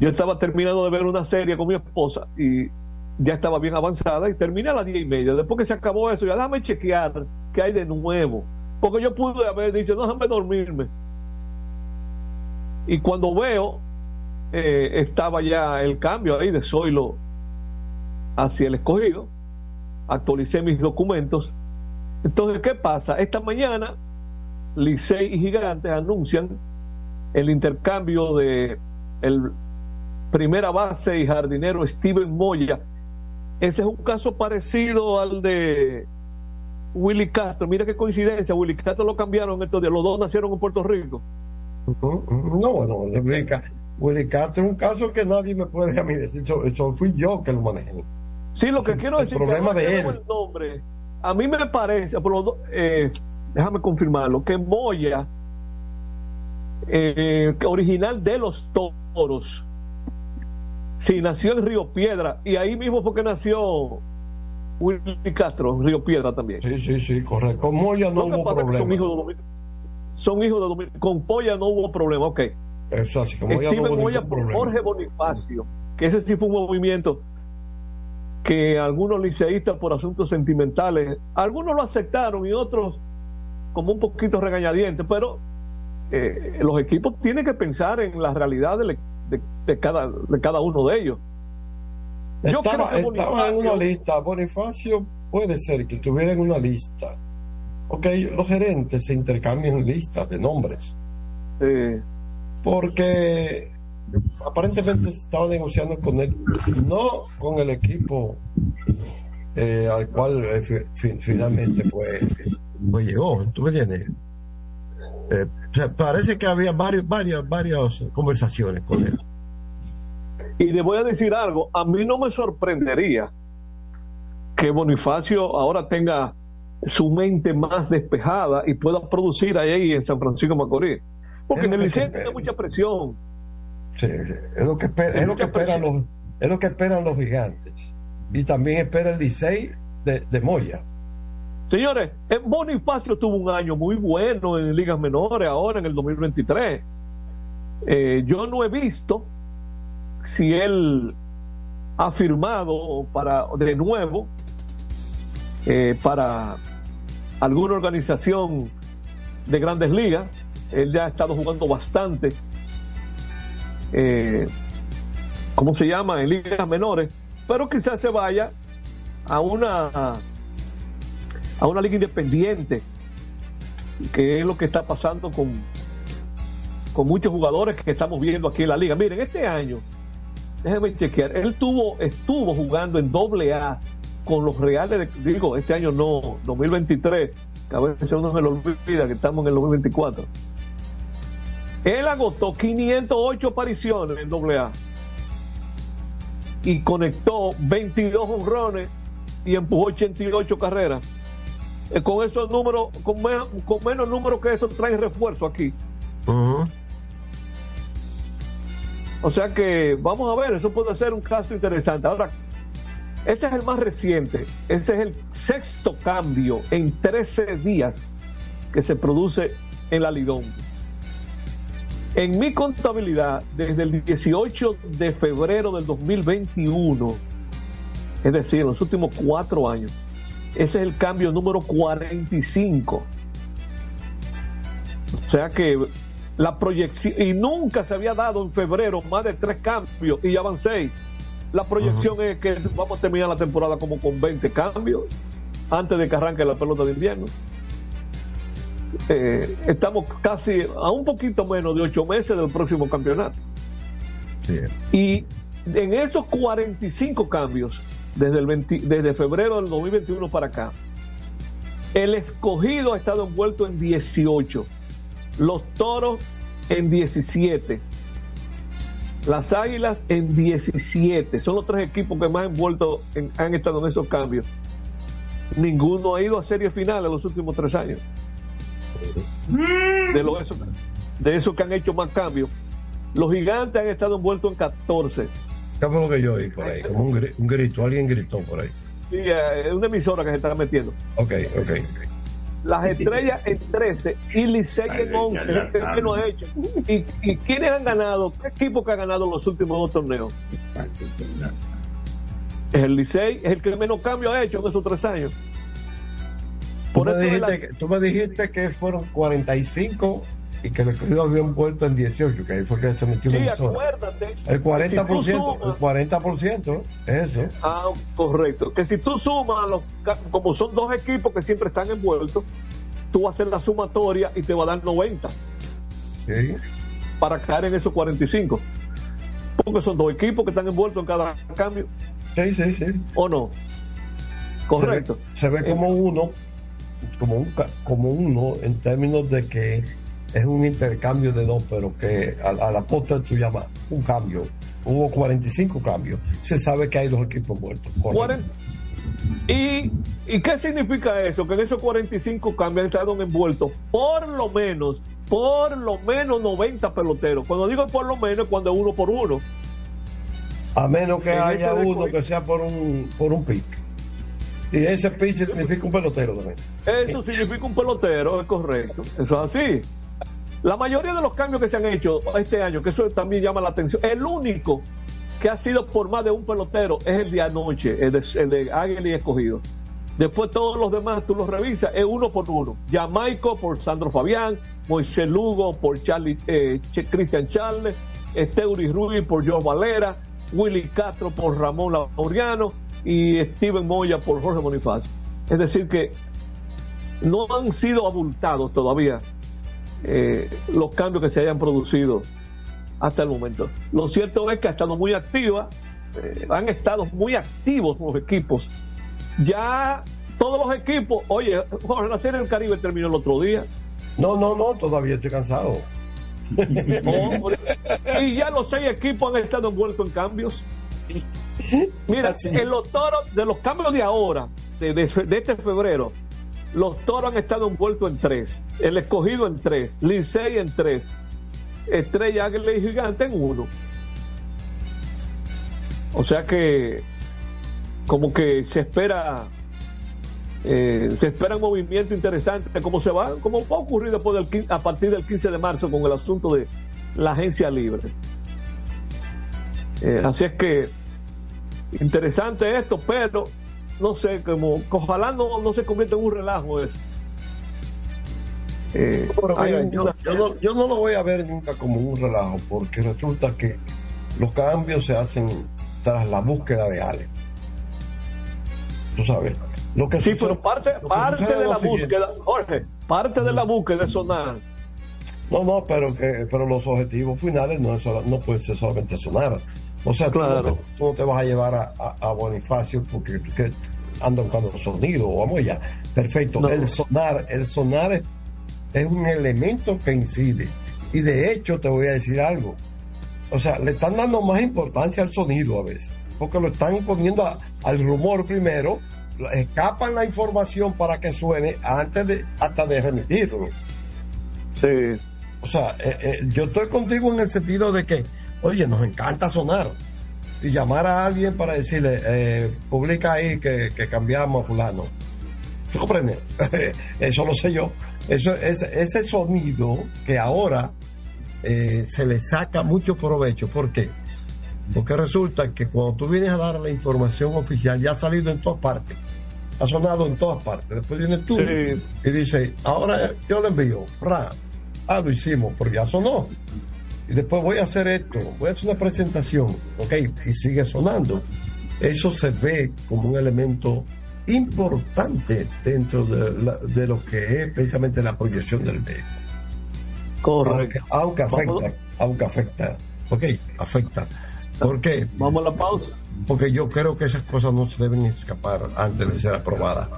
Yo estaba terminando de ver una serie con mi esposa y ya estaba bien avanzada y terminé a las diez y media. Después que se acabó eso, ya déjame chequear qué hay de nuevo. Porque yo pude haber dicho, déjame dormirme. Y cuando veo, eh, estaba ya el cambio ahí de Zoilo hacia el escogido. Actualicé mis documentos. Entonces, ¿qué pasa? Esta mañana, Licey y Gigantes anuncian el intercambio de el primera base y jardinero Steven Moya. Ese es un caso parecido al de Willy Castro. Mira qué coincidencia, Willy Castro lo cambiaron estos días. Los dos nacieron en Puerto Rico. No, bueno, Willy Ca- Willy Castro es un caso que nadie me puede a mí decir, eso, eso fui yo que lo manejé. Sí, lo que quiero el decir problema que no de él. el nombre. A mí me parece, por los dos- eh, déjame confirmarlo, que Moya, eh, original de los toros, sí, nació en Río Piedra y ahí mismo fue que nació Willy Castro, en Río Piedra también. Sí, sí, sí, correcto. Con Moya no hubo problema. Son hijos de son hijos de Domin- Con Polla no hubo problema, ok. Eso así, como ya no hubo Moya por problema. Jorge Bonifacio, que ese sí fue un movimiento que algunos liceístas por asuntos sentimentales, algunos lo aceptaron y otros como un poquito regañadientes, pero eh, los equipos tienen que pensar en la realidad de, de- de cada, de cada uno de ellos. Yo estaba, creo que estaba en una lista. Bonifacio puede ser que estuviera en una lista. Ok, los gerentes se intercambian listas de nombres. Porque aparentemente se estaba negociando con él, no con el equipo eh, al cual eh, fi- fi- finalmente pues, pues llegó. ¿Tú me entiendes? Eh, parece que había varios, varias, varias conversaciones con él. Y le voy a decir algo, a mí no me sorprendería que Bonifacio ahora tenga su mente más despejada y pueda producir ahí en San Francisco Macorís. Porque en el Liceo tiene mucha presión. Sí, es lo que espera, es lo que esperan los, es lo que esperan los gigantes. Y también espera el Licey de, de Moya. Señores, eh, Bonifacio tuvo un año muy bueno en ligas menores ahora en el 2023. Eh, yo no he visto si él ha firmado para de nuevo eh, para alguna organización de grandes ligas. Él ya ha estado jugando bastante. ¿Cómo se llama? En ligas menores. Pero quizás se vaya a una a una liga independiente, que es lo que está pasando con, con muchos jugadores que estamos viendo aquí en la liga. Miren, este año, déjenme chequear, él tuvo, estuvo jugando en doble A con los Reales, de- digo, este año no, 2023, que a veces uno se lo olvida que estamos en el 2024. Él agotó 508 apariciones en AA y conectó 22 honrones y empujó 88 carreras. Eh, con esos números, con, menos, con menos números que eso, trae refuerzo aquí. O sea que vamos a ver, eso puede ser un caso interesante. Ahora, ese es el más reciente, ese es el sexto cambio en 13 días que se produce en la Lidón. En mi contabilidad, desde el 18 de febrero del 2021, es decir, en los últimos cuatro años, ese es el cambio número 45. O sea que la proyección, y nunca se había dado en febrero más de tres cambios y ya van seis. La proyección es que vamos a terminar la temporada como con 20 cambios antes de que arranque la pelota de invierno. Eh, estamos casi a un poquito menos de ocho meses del próximo campeonato. Y en esos 45 cambios, desde, el 20 desde febrero del 2021 para acá, el escogido ha estado envuelto en 18, los toros en 17, las águilas en 17. Son los tres equipos que más envueltos en- han estado en esos cambios. Ninguno ha ido a serie final en los últimos tres años. De, lo, de esos que han hecho más cambios. Los gigantes han estado envueltos en 14. ¿Qué fue lo que yo oí por ahí? Como un, un grito, alguien gritó por ahí. Sí, eh, es una emisora que se está metiendo. Ok, ok. Las estrellas en 13 y Licey en 11, es el que menos ha hecho. ¿Y, ¿Y quiénes han ganado? ¿Qué equipo que ha ganado los últimos dos torneos? Es el Licey, es el que menos cambio ha hecho en esos tres años. Tú Por me, eso es dijiste la- que, tú me dijiste que fueron 45 y que el escogido habían vuelto en 18, que ahí fue que se metió Sí, acuérdate. El 40%, Si sumas- el 40%, es eso. Ah, correcto. Que si tú sumas, los, como son dos equipos que siempre están envueltos, tú vas a hacer la sumatoria y te va a dar 90 Sí. para caer en esos 45. Porque son dos equipos que están envueltos en cada cambio. Sí, sí, sí. ¿O no? Correcto. Se ve, se ve como uno, como un como uno en términos de que es un intercambio de dos, pero que a, a la postre tú llamas un cambio. Hubo 45 cambios. Se sabe que hay dos equipos muertos. ¿Y, ¿Y qué significa eso? Que en esos 45 cambios estado envueltos por lo menos, por lo menos 90 peloteros. Cuando digo por lo menos, cuando es uno por uno. A menos que En haya uno que sea por un por un pick. Y ese pitch significa un pelotero también. Eso significa un pelotero, es correcto. Eso es así. La mayoría de los cambios que se han hecho este año, que eso también llama la atención, el único que ha sido por más de un pelotero es el de anoche, el de, el de Águila y Escogido. Después todos los demás tú los revisas, es uno por uno. Jamaico por Sandro Fabián, Moisés Lugo por Charlie, eh, Cristian Charles, Esteuri Ruiz por George Valera, Willy Castro por Ramón Laureano y Steven Moya por Jorge Bonifacio. Es decir que no han sido abultados todavía eh, los cambios que se hayan producido hasta el momento. Lo cierto es que ha estado muy activa, eh, han estado muy activos los equipos. Ya todos los equipos, oye, Jorge, la serie del Caribe terminó el otro día. No, no, no, todavía estoy cansado. Oh, y ya los seis equipos han estado envueltos en cambios. Mira, en los toros, de los cambios de ahora, de, de- de este febrero, los toros han estado envueltos en tres. El escogido en tres, Licey en tres, Estrella, Águila y Gigante en uno. O sea que, como que se espera, eh, se espera un movimiento interesante. Como se va, como va a ocurrir después del, a partir del 15 de marzo con el asunto de la agencia libre. Eh, así es que interesante esto, pero no sé, como ojalá no, no se convierta en un relajo eso. Eh, Pero hay mira, un- yo, yo no, yo no lo voy a ver nunca como un relajo, porque resulta que los cambios se hacen tras la búsqueda de Ale. Tú sabes. Lo que sí, sucede- pero parte, lo que parte de la siguiente. búsqueda, Jorge, parte de la búsqueda es sonar. No, no, pero que pero los objetivos finales no, es no pueden ser solamente sonar. O sea, tú no Claro. te- tú, no te vas a llevar a, a- a Bonifacio porque tú que anda buscando sonido, vamos ya. Perfecto. No. El sonar, el sonar es, es un elemento que incide Y de hecho te voy a decir algo. O sea, le están dando más importancia al sonido a veces, porque lo están poniendo a- al rumor primero, escapan la información para que suene antes de hasta de remitirlo. Sí. O sea, eh, eh, yo estoy contigo en el sentido de que, oye, nos encanta sonar. Y llamar a alguien para decirle, eh, publica ahí que, que cambiamos a fulano. ¿Tú comprendes? Eso lo sé yo. Eso, ese, ese sonido que ahora eh, se le saca mucho provecho. ¿Por qué? Porque resulta que cuando tú vienes a dar la información oficial, ya ha salido en todas partes. Ha sonado en todas partes. Después vienes tú Sí. y dices, ahora yo le envío. Ra. Ah, lo hicimos, pero ya sonó. Y después voy a hacer esto, voy a hacer una presentación, ok, y sigue sonando. Eso se ve como un elemento importante dentro de, la- de lo que es precisamente la proyección del vehículo. Correcto. Aunque, aunque afecta, aunque afecta, ok, afecta. ¿Por qué? Vamos a la pausa. Porque yo creo que esas cosas no se deben escapar antes de ser aprobadas.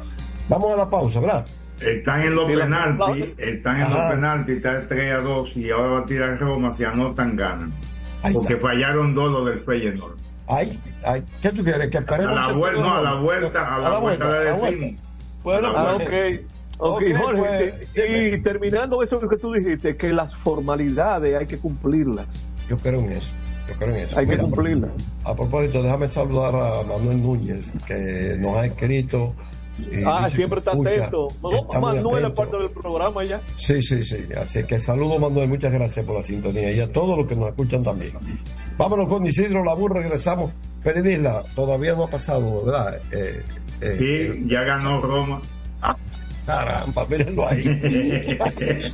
Vamos a la pausa, ¿verdad? Están en los la- penaltis, están en Ajá. los penaltis, está 3 a 2 y ahora va a tirar Roma, si anotan ganan. Porque fallaron dos los del Feyenoord. Ay, ay, ¿qué tú quieres? Que A esperemos. la el vuelta, no, a la vuelta, a la vuelta a la vuelta. Bueno, A la Ah, pues, ok. Ok, Ok, Jorge, pues, y, y terminando eso que tú dijiste, que las formalidades hay que cumplirlas. Yo creo en eso. Yo creo en eso. Hay que cumplirlas. A propósito, déjame saludar a Manuel Núñez, que nos ha escrito. Y Ah, siempre está escucha, atento. No, Manuel es parte del programa ya. Sí, sí, sí. Así que saludo, Manuel. Muchas gracias por la sintonía y a todos los que nos escuchan también. Vámonos con Isidro Labur, regresamos. Peridisla, todavía no ha pasado, ¿verdad? Eh, eh, Sí, ya ganó Roma. Caramba, mírenlo ahí.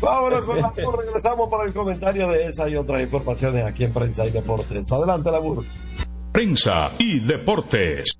Vámonos con Labur, regresamos para el comentario de esa y otras informaciones aquí en Prensa y Deportes. Adelante, Labur. Prensa y deportes.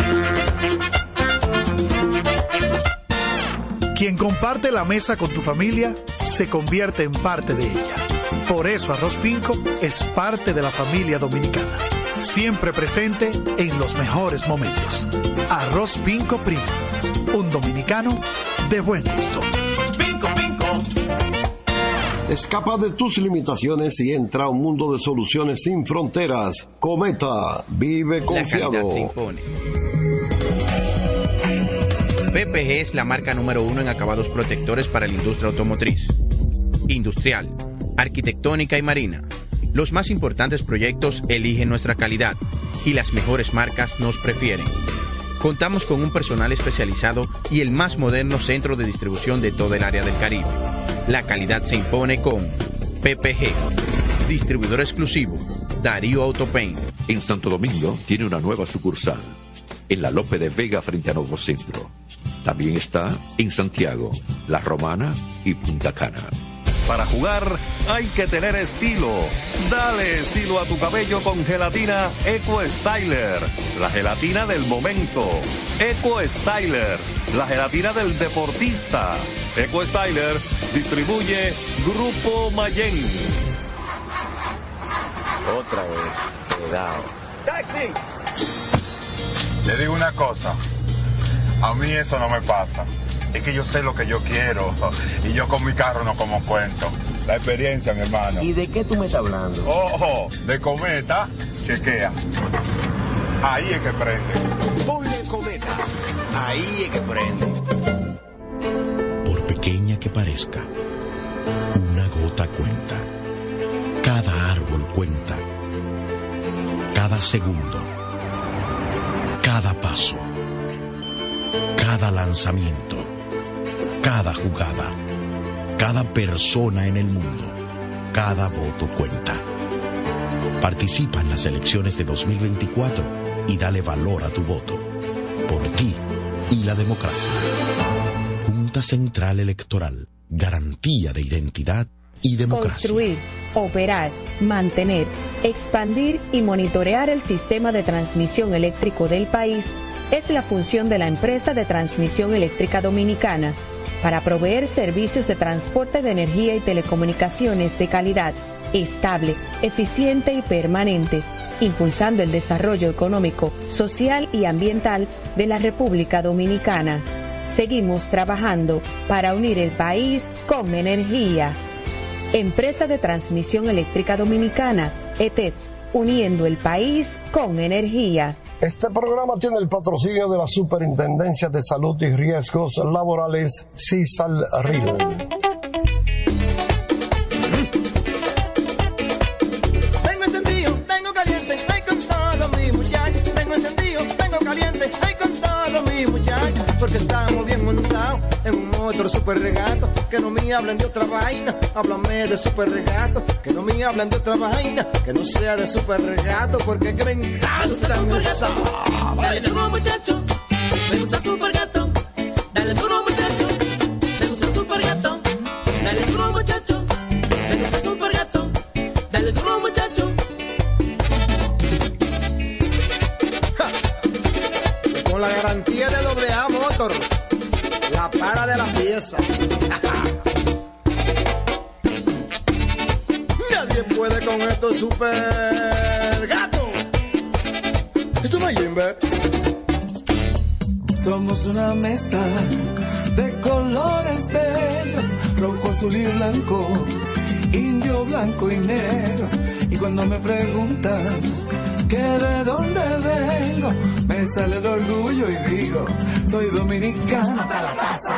Quien comparte la mesa con tu familia se convierte en parte de ella. Por eso Arroz Pinco es parte de la familia dominicana. Siempre presente en los mejores momentos. Arroz Pinco Primo. Un dominicano de buen gusto. Pico, pico. Escapa de tus limitaciones y entra a un mundo de soluciones sin fronteras. Cometa, vive confiado. PPG es la marca número uno en acabados protectores para la industria automotriz, industrial, arquitectónica y marina. Los más importantes proyectos eligen nuestra calidad y las mejores marcas nos prefieren. Contamos con un personal especializado y el más moderno centro de distribución de todo el área del Caribe. La calidad se impone con PPG, distribuidor exclusivo, Darío Autopain. En Santo Domingo tiene una nueva sucursal, en la Lope de Vega frente a Nuevo Centro. También está en Santiago, La Romana y Punta Cana. Para jugar hay que tener estilo. Dale estilo a tu cabello con gelatina Eco Styler, la gelatina del momento. Eco Styler, la gelatina del deportista. Eco Styler distribuye Grupo Mayen. Otra vez, cuidado. ¡Taxi! Le digo una cosa. A mí eso no me pasa. Es que yo sé lo que yo quiero. Y yo con mi carro no como cuento. La experiencia, mi hermano. ¿Y de qué tú me estás hablando? Ojo, de cometa, chequea. Ahí es que prende. Ponle cometa. Ahí es que prende. Por pequeña que parezca, una gota cuenta. Cada árbol cuenta. Cada segundo. Cada paso. Cada lanzamiento. Cada jugada. Cada persona en el mundo. Cada voto cuenta. Participa en las elecciones de 2024 y dale valor a tu voto. Por ti y la democracia. Junta Central Electoral. Garantía de identidad y democracia. Construir, operar, mantener, expandir y monitorear el sistema de transmisión eléctrico del país es la función de la empresa de transmisión eléctrica dominicana para proveer servicios de transporte de energía y telecomunicaciones de calidad, estable, eficiente y permanente, impulsando el desarrollo económico, social y ambiental de la República Dominicana. Seguimos trabajando para unir el país con energía. Empresa de Transmisión Eléctrica Dominicana, ETED, uniendo el país con energía. Este programa tiene el patrocinio de la Superintendencia de Salud y Riesgos Laborales, CISAL RIL. Tengo. Porque estamos bien montados en un motor super. Que no me hablen de otra vaina, háblame de super regato. Que no me hablen de otra vaina, que no sea de super regato. Porque que me encanta mi Dale duro muchacho, me gusta super gato. Dale duro muchacho, me gusta super gato. Dale duro muchacho, me gusta super gato. Dale duro muchacho. Con la garantía de doble A Motor, la para de la pieza. super gato. Esto no es Jimber. Somos una mezcla de colores bellos, rojo, azul y blanco, indio, blanco y negro. Y cuando me preguntan que de dónde vengo, me sale el orgullo y digo, soy dominicano hasta la taza.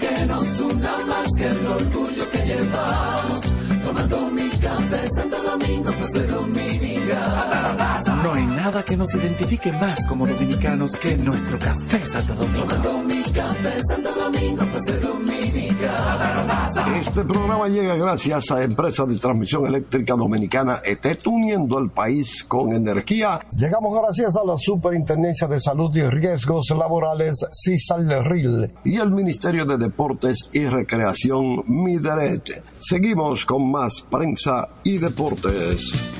Que nos una más que el orgullo que llevamos. Tomando mi café Santo Domingo, soy dominicano. No hay nada que nos identifique más como dominicanos que nuestro café Santo Domingo. Tomando mi café Santo Domingo, soy dominicano. Este programa llega gracias a Empresa de Transmisión Eléctrica Dominicana ETET, uniendo el país con energía. Llegamos gracias a la Superintendencia de Salud y Riesgos Laborales, CISALRIL, y el Ministerio de Deportes y Recreación, MIDERET. Seguimos con más prensa y deportes.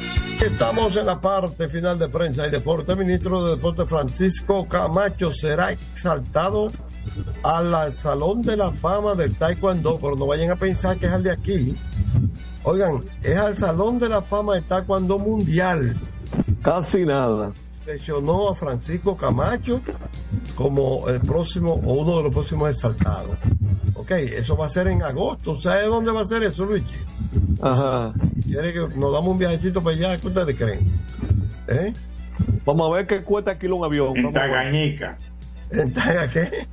Estamos en la parte final de prensa y deporte. El ministro de Deporte Francisco Camacho será exaltado al Salón de la Fama del Taekwondo, pero no vayan a pensar que es al de aquí. Oigan, es al Salón de la Fama del Taekwondo Mundial. Casi nada. Seleccionó a Francisco Camacho como el próximo o uno de los próximos exaltados. Ok, eso va a ser en agosto. ¿Sabe dónde va a ser eso, Luigi? Ajá. ¿Quiere que nos damos un viajecito para allá? ¿Qué ustedes creen? ¿Eh? Vamos a ver qué cuesta aquí un avión. En. Tagañica. ¿En Taga qué?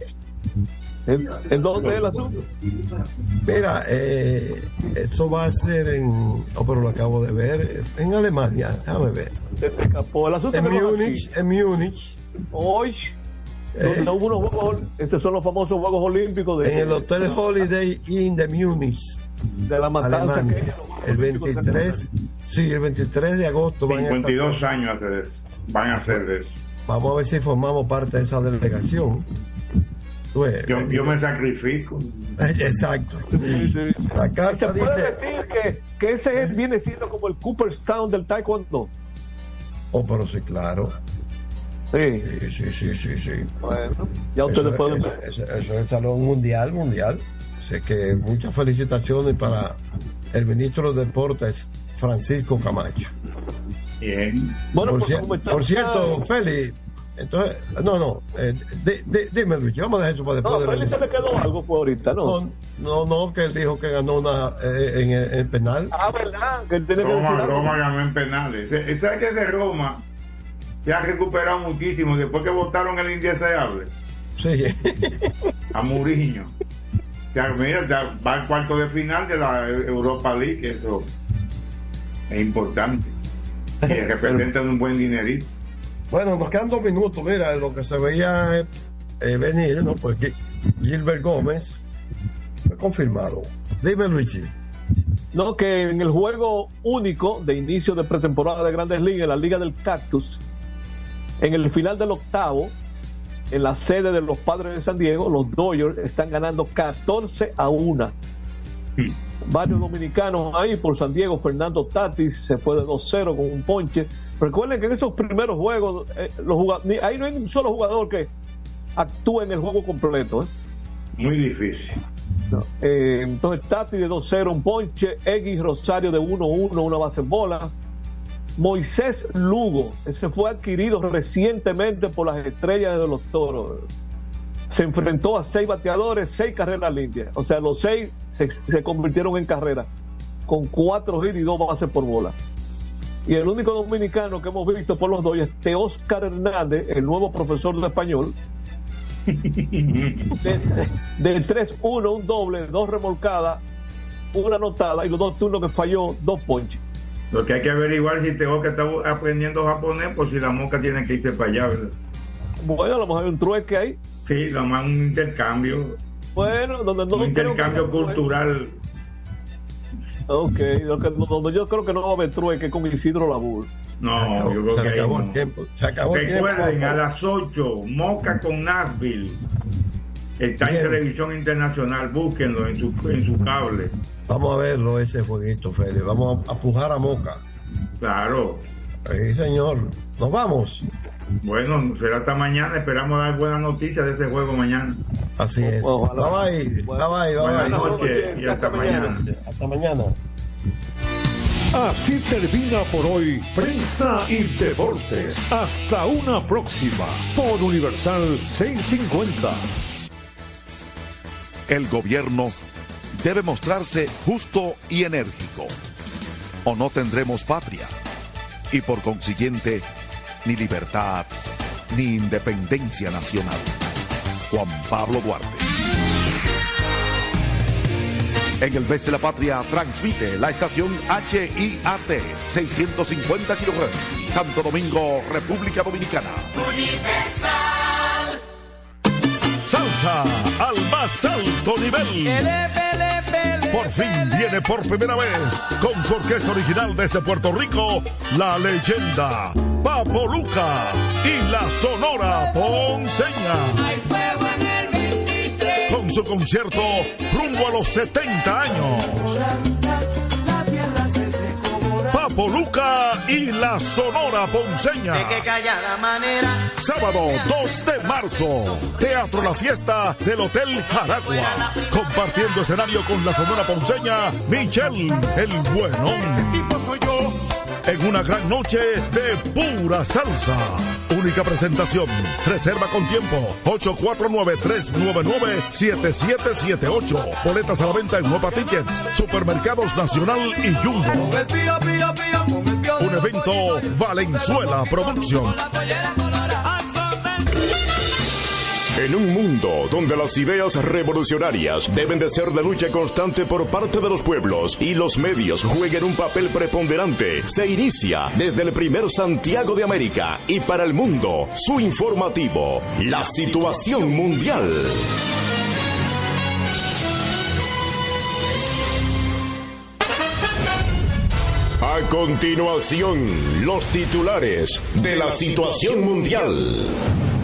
¿En, en dónde es el asunto? Mira, eh, eso va a ser en. Oh, pero lo acabo de ver. En Alemania, déjame ver. Se te escapó. El asunto En que Múnich, en Múnich, Hoy, donde hubo unos juegos, esos son los famosos Juegos Olímpicos de, en el Hotel Holiday Inn de Múnich, de la matanza Alemania. Juegos El Olímpicos de 23, sí, el 23 de agosto van a 52 años hacer eso. van a hacer de eso. Vamos a ver si formamos parte de esa delegación. Yo, yo me sacrifico. Exacto. La Se carta puede dice. decir que, que ese es- viene siendo como el Cooperstown del Taekwondo. Oh, pero sí, claro. Sí. Sí, sí, sí, sí. Bueno, ya ustedes Eso, pueden eso, ver. eso- eso es el salón mundial, mundial. Sé que muchas felicitaciones para el ministro de Deportes, Francisco Camacho. Bien. Bueno, por, pues, cier- por cierto, Félix, entonces, no, no, eh, di- di- dime Luis, vamos a dejar eso para después No, de se le quedó algo por ahorita, ¿no? No, no, no, que él dijo que ganó una eh, en, el, en penal. Ah, ¿verdad? Que él tiene que decir Roma, algo. Roma ganó en penales. Eh, ¿Sabes que de Roma se ha recuperado muchísimo después que votaron el indeseable? Sí. A Mourinho. O sea, mira, ya va al cuarto de final de la Europa League, que eso es importante. Y representan un buen dinerito. Bueno, nos quedan dos minutos. Mira, lo que se veía eh, venir, ¿no? Porque Gilbert Gómez fue confirmado. Dime, Luigi. No, que en el juego único de inicio de pretemporada de Grandes Ligas, la Liga del Cactus, en el final del octavo, en la sede de los Padres de San Diego, los Dodgers están ganando 14 a 1. varios dominicanos ahí por San Diego. Fernando Tatis se fue de 2-0 con un ponche. Recuerden que en esos primeros juegos, eh, los ahí no hay un solo jugador que actúe en el juego completo. ¿eh? Muy difícil. No. Eh, entonces Tati de 2-0 un ponche, Egui Rosario de 1-1 una base en bola, Moisés Lugo, ese fue adquirido recientemente por las estrellas de los toros. Se enfrentó a seis bateadores, seis carreras limpias. O sea, los seis se, se convirtieron en carreras, con cuatro hits y dos bases por bola. Y el único dominicano que hemos visto por los dos es Oscar Hernández, el nuevo profesor de español, de, de 3-1, un doble, dos remolcadas, una anotada y los dos turnos que falló, dos ponches. Lo que hay que averiguar si Teo que está aprendiendo japonés, por si la mosca tiene que irse para allá, ¿verdad? Bueno, a lo mejor hay un trueque ahí. Sí, lo más un intercambio. Bueno, donde no un intercambio que- cultural. Ok, lo que- yo creo que no va a haber trueque con Isidro Labur. No, yo creo se que acabó no. el tiempo. Se acabó el tiempo. Recuerden, a las 8, Moca con Nashville. Está en televisión internacional, búsquenlo en su, en su cable. Vamos a verlo ese jueguito, Félix. Vamos a, a pujar a Moca. Claro. Sí, señor. Nos vamos. Bueno, será hasta mañana. Esperamos dar buenas noticias de ese juego mañana. Así es. Ojalá. Bye bye. Bye bye. Bye Buenas noches y hasta mañana. Hasta mañana. Así termina por hoy Prensa y Deportes. Hasta una próxima por Universal 650. El gobierno debe mostrarse justo y enérgico. O no tendremos patria. Y por consiguiente, ni libertad, ni independencia nacional. Juan Pablo Duarte. En el mes de la patria transmite la estación HIAT 650 kHz. Santo Domingo, República Dominicana. Universal. Salsa al más alto nivel. Por fin viene por primera vez con su orquesta original desde Puerto Rico, la leyenda Papo Luca y la Sonora Ponceña. Con su concierto rumbo a los 70 años. Papo Luca y la Sonora Ponceña. De que callada manera. Sábado 2 de marzo, Teatro La Fiesta del Hotel Jaragua. Compartiendo escenario con la Sonora Ponceña, Michelle el Buenón. En una gran noche de pura salsa. Única presentación. Reserva con tiempo. 849-399-7778. Boletas a la venta en Nueva Tickets. Supermercados Nacional y Jumbo. Un evento Valenzuela Producción. En un mundo donde las ideas revolucionarias deben de ser de lucha constante por parte de los pueblos y los medios jueguen un papel preponderante, se inicia desde el primer Santiago de América y para el mundo su informativo, la situación mundial. A continuación, los titulares de la situación mundial.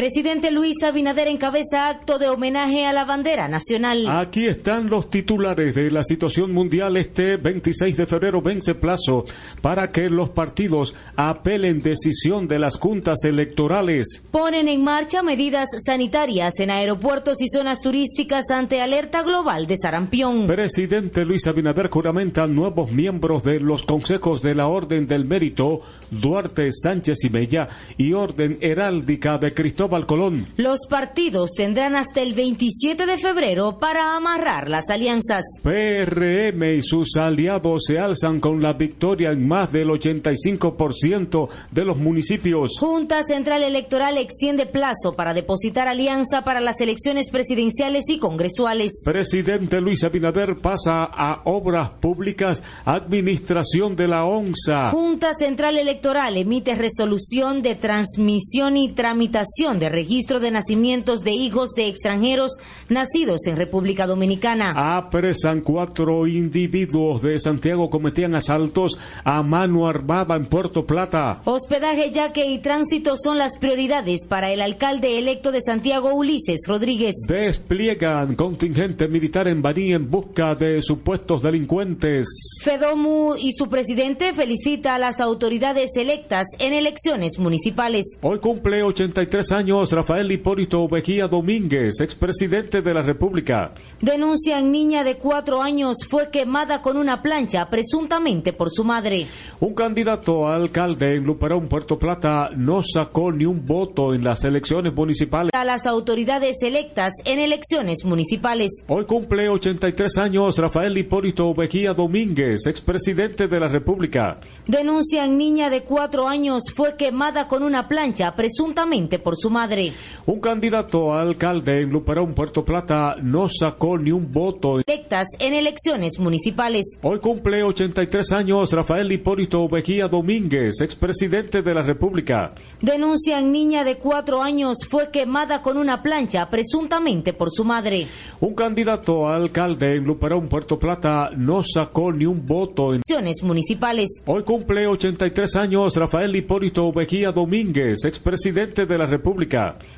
Presidente Luis Abinader encabeza acto de homenaje a la bandera nacional. Aquí están los titulares de la situación mundial. Este 26 de febrero vence plazo para que los partidos apelen decisión de las juntas electorales. Ponen en marcha medidas sanitarias en aeropuertos y zonas turísticas ante alerta global de sarampión. Presidente Luis Abinader juramenta nuevos miembros de los consejos de la Orden del Mérito, Duarte Sánchez y Mella y Orden Heráldica de Cristóbal Colón. Los partidos tendrán hasta el 27 de febrero para amarrar las alianzas. PRM y sus aliados se alzan con la victoria en más del 85% de los municipios. Junta Central Electoral extiende plazo para depositar alianza para las elecciones presidenciales y congresuales. Presidente Luis Abinader pasa a obras públicas, administración de la ONSA. Junta Central Electoral emite resolución de transmisión y tramitación Comisión de Registro de Nacimientos de Hijos de Extranjeros nacidos en República Dominicana. Apresan cuatro individuos de Santiago cometían asaltos a mano armada en Puerto Plata. Hospedaje, yaque y tránsito son las prioridades para el alcalde electo de Santiago, Ulises Rodríguez. Despliegan contingente militar en Baní en busca de supuestos delincuentes. Fedomu y su presidente felicita a las autoridades electas en elecciones municipales. Hoy cumple 83 años Rafael Hipólito Ovejía Domínguez, expresidente de la República. Denuncian niña de cuatro años fue quemada con una plancha, presuntamente por su madre. Un candidato a alcalde en Luperón, Puerto Plata, no sacó ni un voto en las elecciones municipales. A las autoridades electas en elecciones municipales. Hoy cumple 83 años Rafael Hipólito Ovejía Domínguez, expresidente de la República. Denuncian niña de cuatro años fue quemada con una plancha, presuntamente por su madre. Un candidato a alcalde en Luperón, Puerto Plata, no sacó ni un voto. Electas en elecciones municipales. Hoy cumple 83 años Rafael Hipólito Ovejía Domínguez, expresidente de la República. Denuncian niña de cuatro años fue quemada con una plancha, presuntamente por su madre. Un candidato a alcalde en Luperón, Puerto Plata, no sacó ni un voto en elecciones municipales. Hoy cumple 83 años Rafael Hipólito Ovejía Domínguez, expresidente de la República.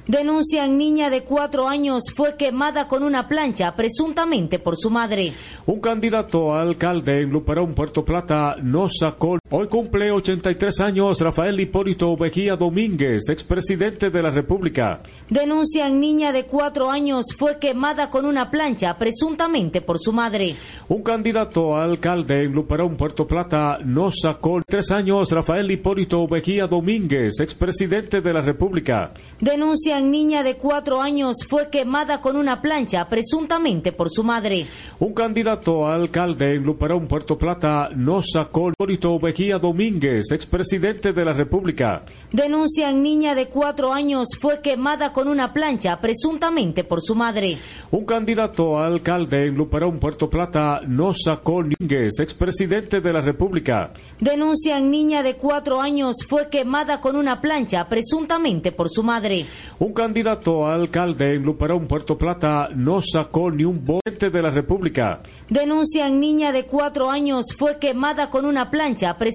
Denuncian niña de cuatro años fue quemada con una plancha, presuntamente por su madre. Un candidato a alcalde en Luperón, Puerto Plata, no sacó. Hoy cumple 83 años Rafael Hipólito Ovejía Domínguez, expresidente de la República. Denuncian niña de cuatro años fue quemada con una plancha, presuntamente por su madre. Un candidato a alcalde en Luperón, Puerto Plata, no sacó. Tres años Rafael Hipólito Ovejía Domínguez, expresidente de la República. Denuncian niña de cuatro años fue quemada con una plancha, presuntamente por su madre. Un candidato a alcalde en Luperón, Puerto Plata, no sacó. Hipólito Ovejía Domínguez, expresidente de la República. Denuncian niña de cuatro años fue quemada con una plancha, presuntamente por su madre. Un candidato a alcalde en Luperón, Puerto Plata, no sacó. Domínguez, expresidente de la República. Denuncian niña de cuatro años fue quemada con una plancha, presuntamente por su madre. Un candidato a alcalde en Luperón, Puerto Plata, no sacó ni un voto de la República. Denuncian niña de cuatro años fue quemada con una plancha, presuntamente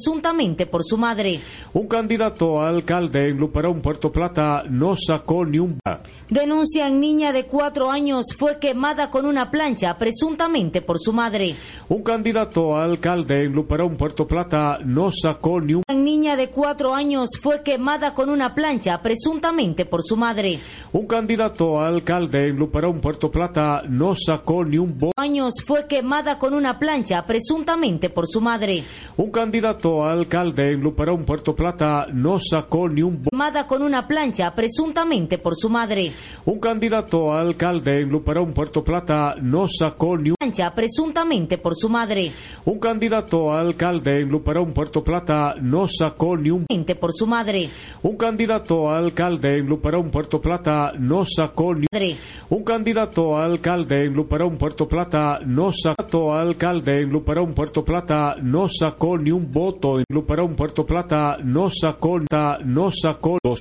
por su madre. Un candidato a alcalde en Luperón, Puerto Plata, no sacó ni un Denuncian niña de cuatro años fue quemada con una plancha, presuntamente por su madre. Un candidato a alcalde en Luperón, Puerto Plata, no sacó ni un niña de cuatro años fue quemada con una plancha, presuntamente por su madre. Un candidato a alcalde en Luperón, Puerto Plata, no sacó ni un años fue quemada con una plancha, presuntamente por su madre. Un candidato a alcalde en Luperón, Puerto Plata, no sacó ni un voto. Con una plancha, presuntamente por su madre. Un candidato a alcalde en Luperón, Puerto Plata, no sacó ni un plancha, presuntamente por su madre. Un candidato a alcalde en Luperón, Puerto Plata, no sacó ni un por su madre. Un candidato a alcalde en Luperón, Puerto Plata, no sacó ni un candidato a alcalde en Luperón, Puerto Plata, no sacó alcalde en Luperón, Puerto Plata, no sacó ni un voto en Luperón, Puerto Plata, no sacó, no sacó los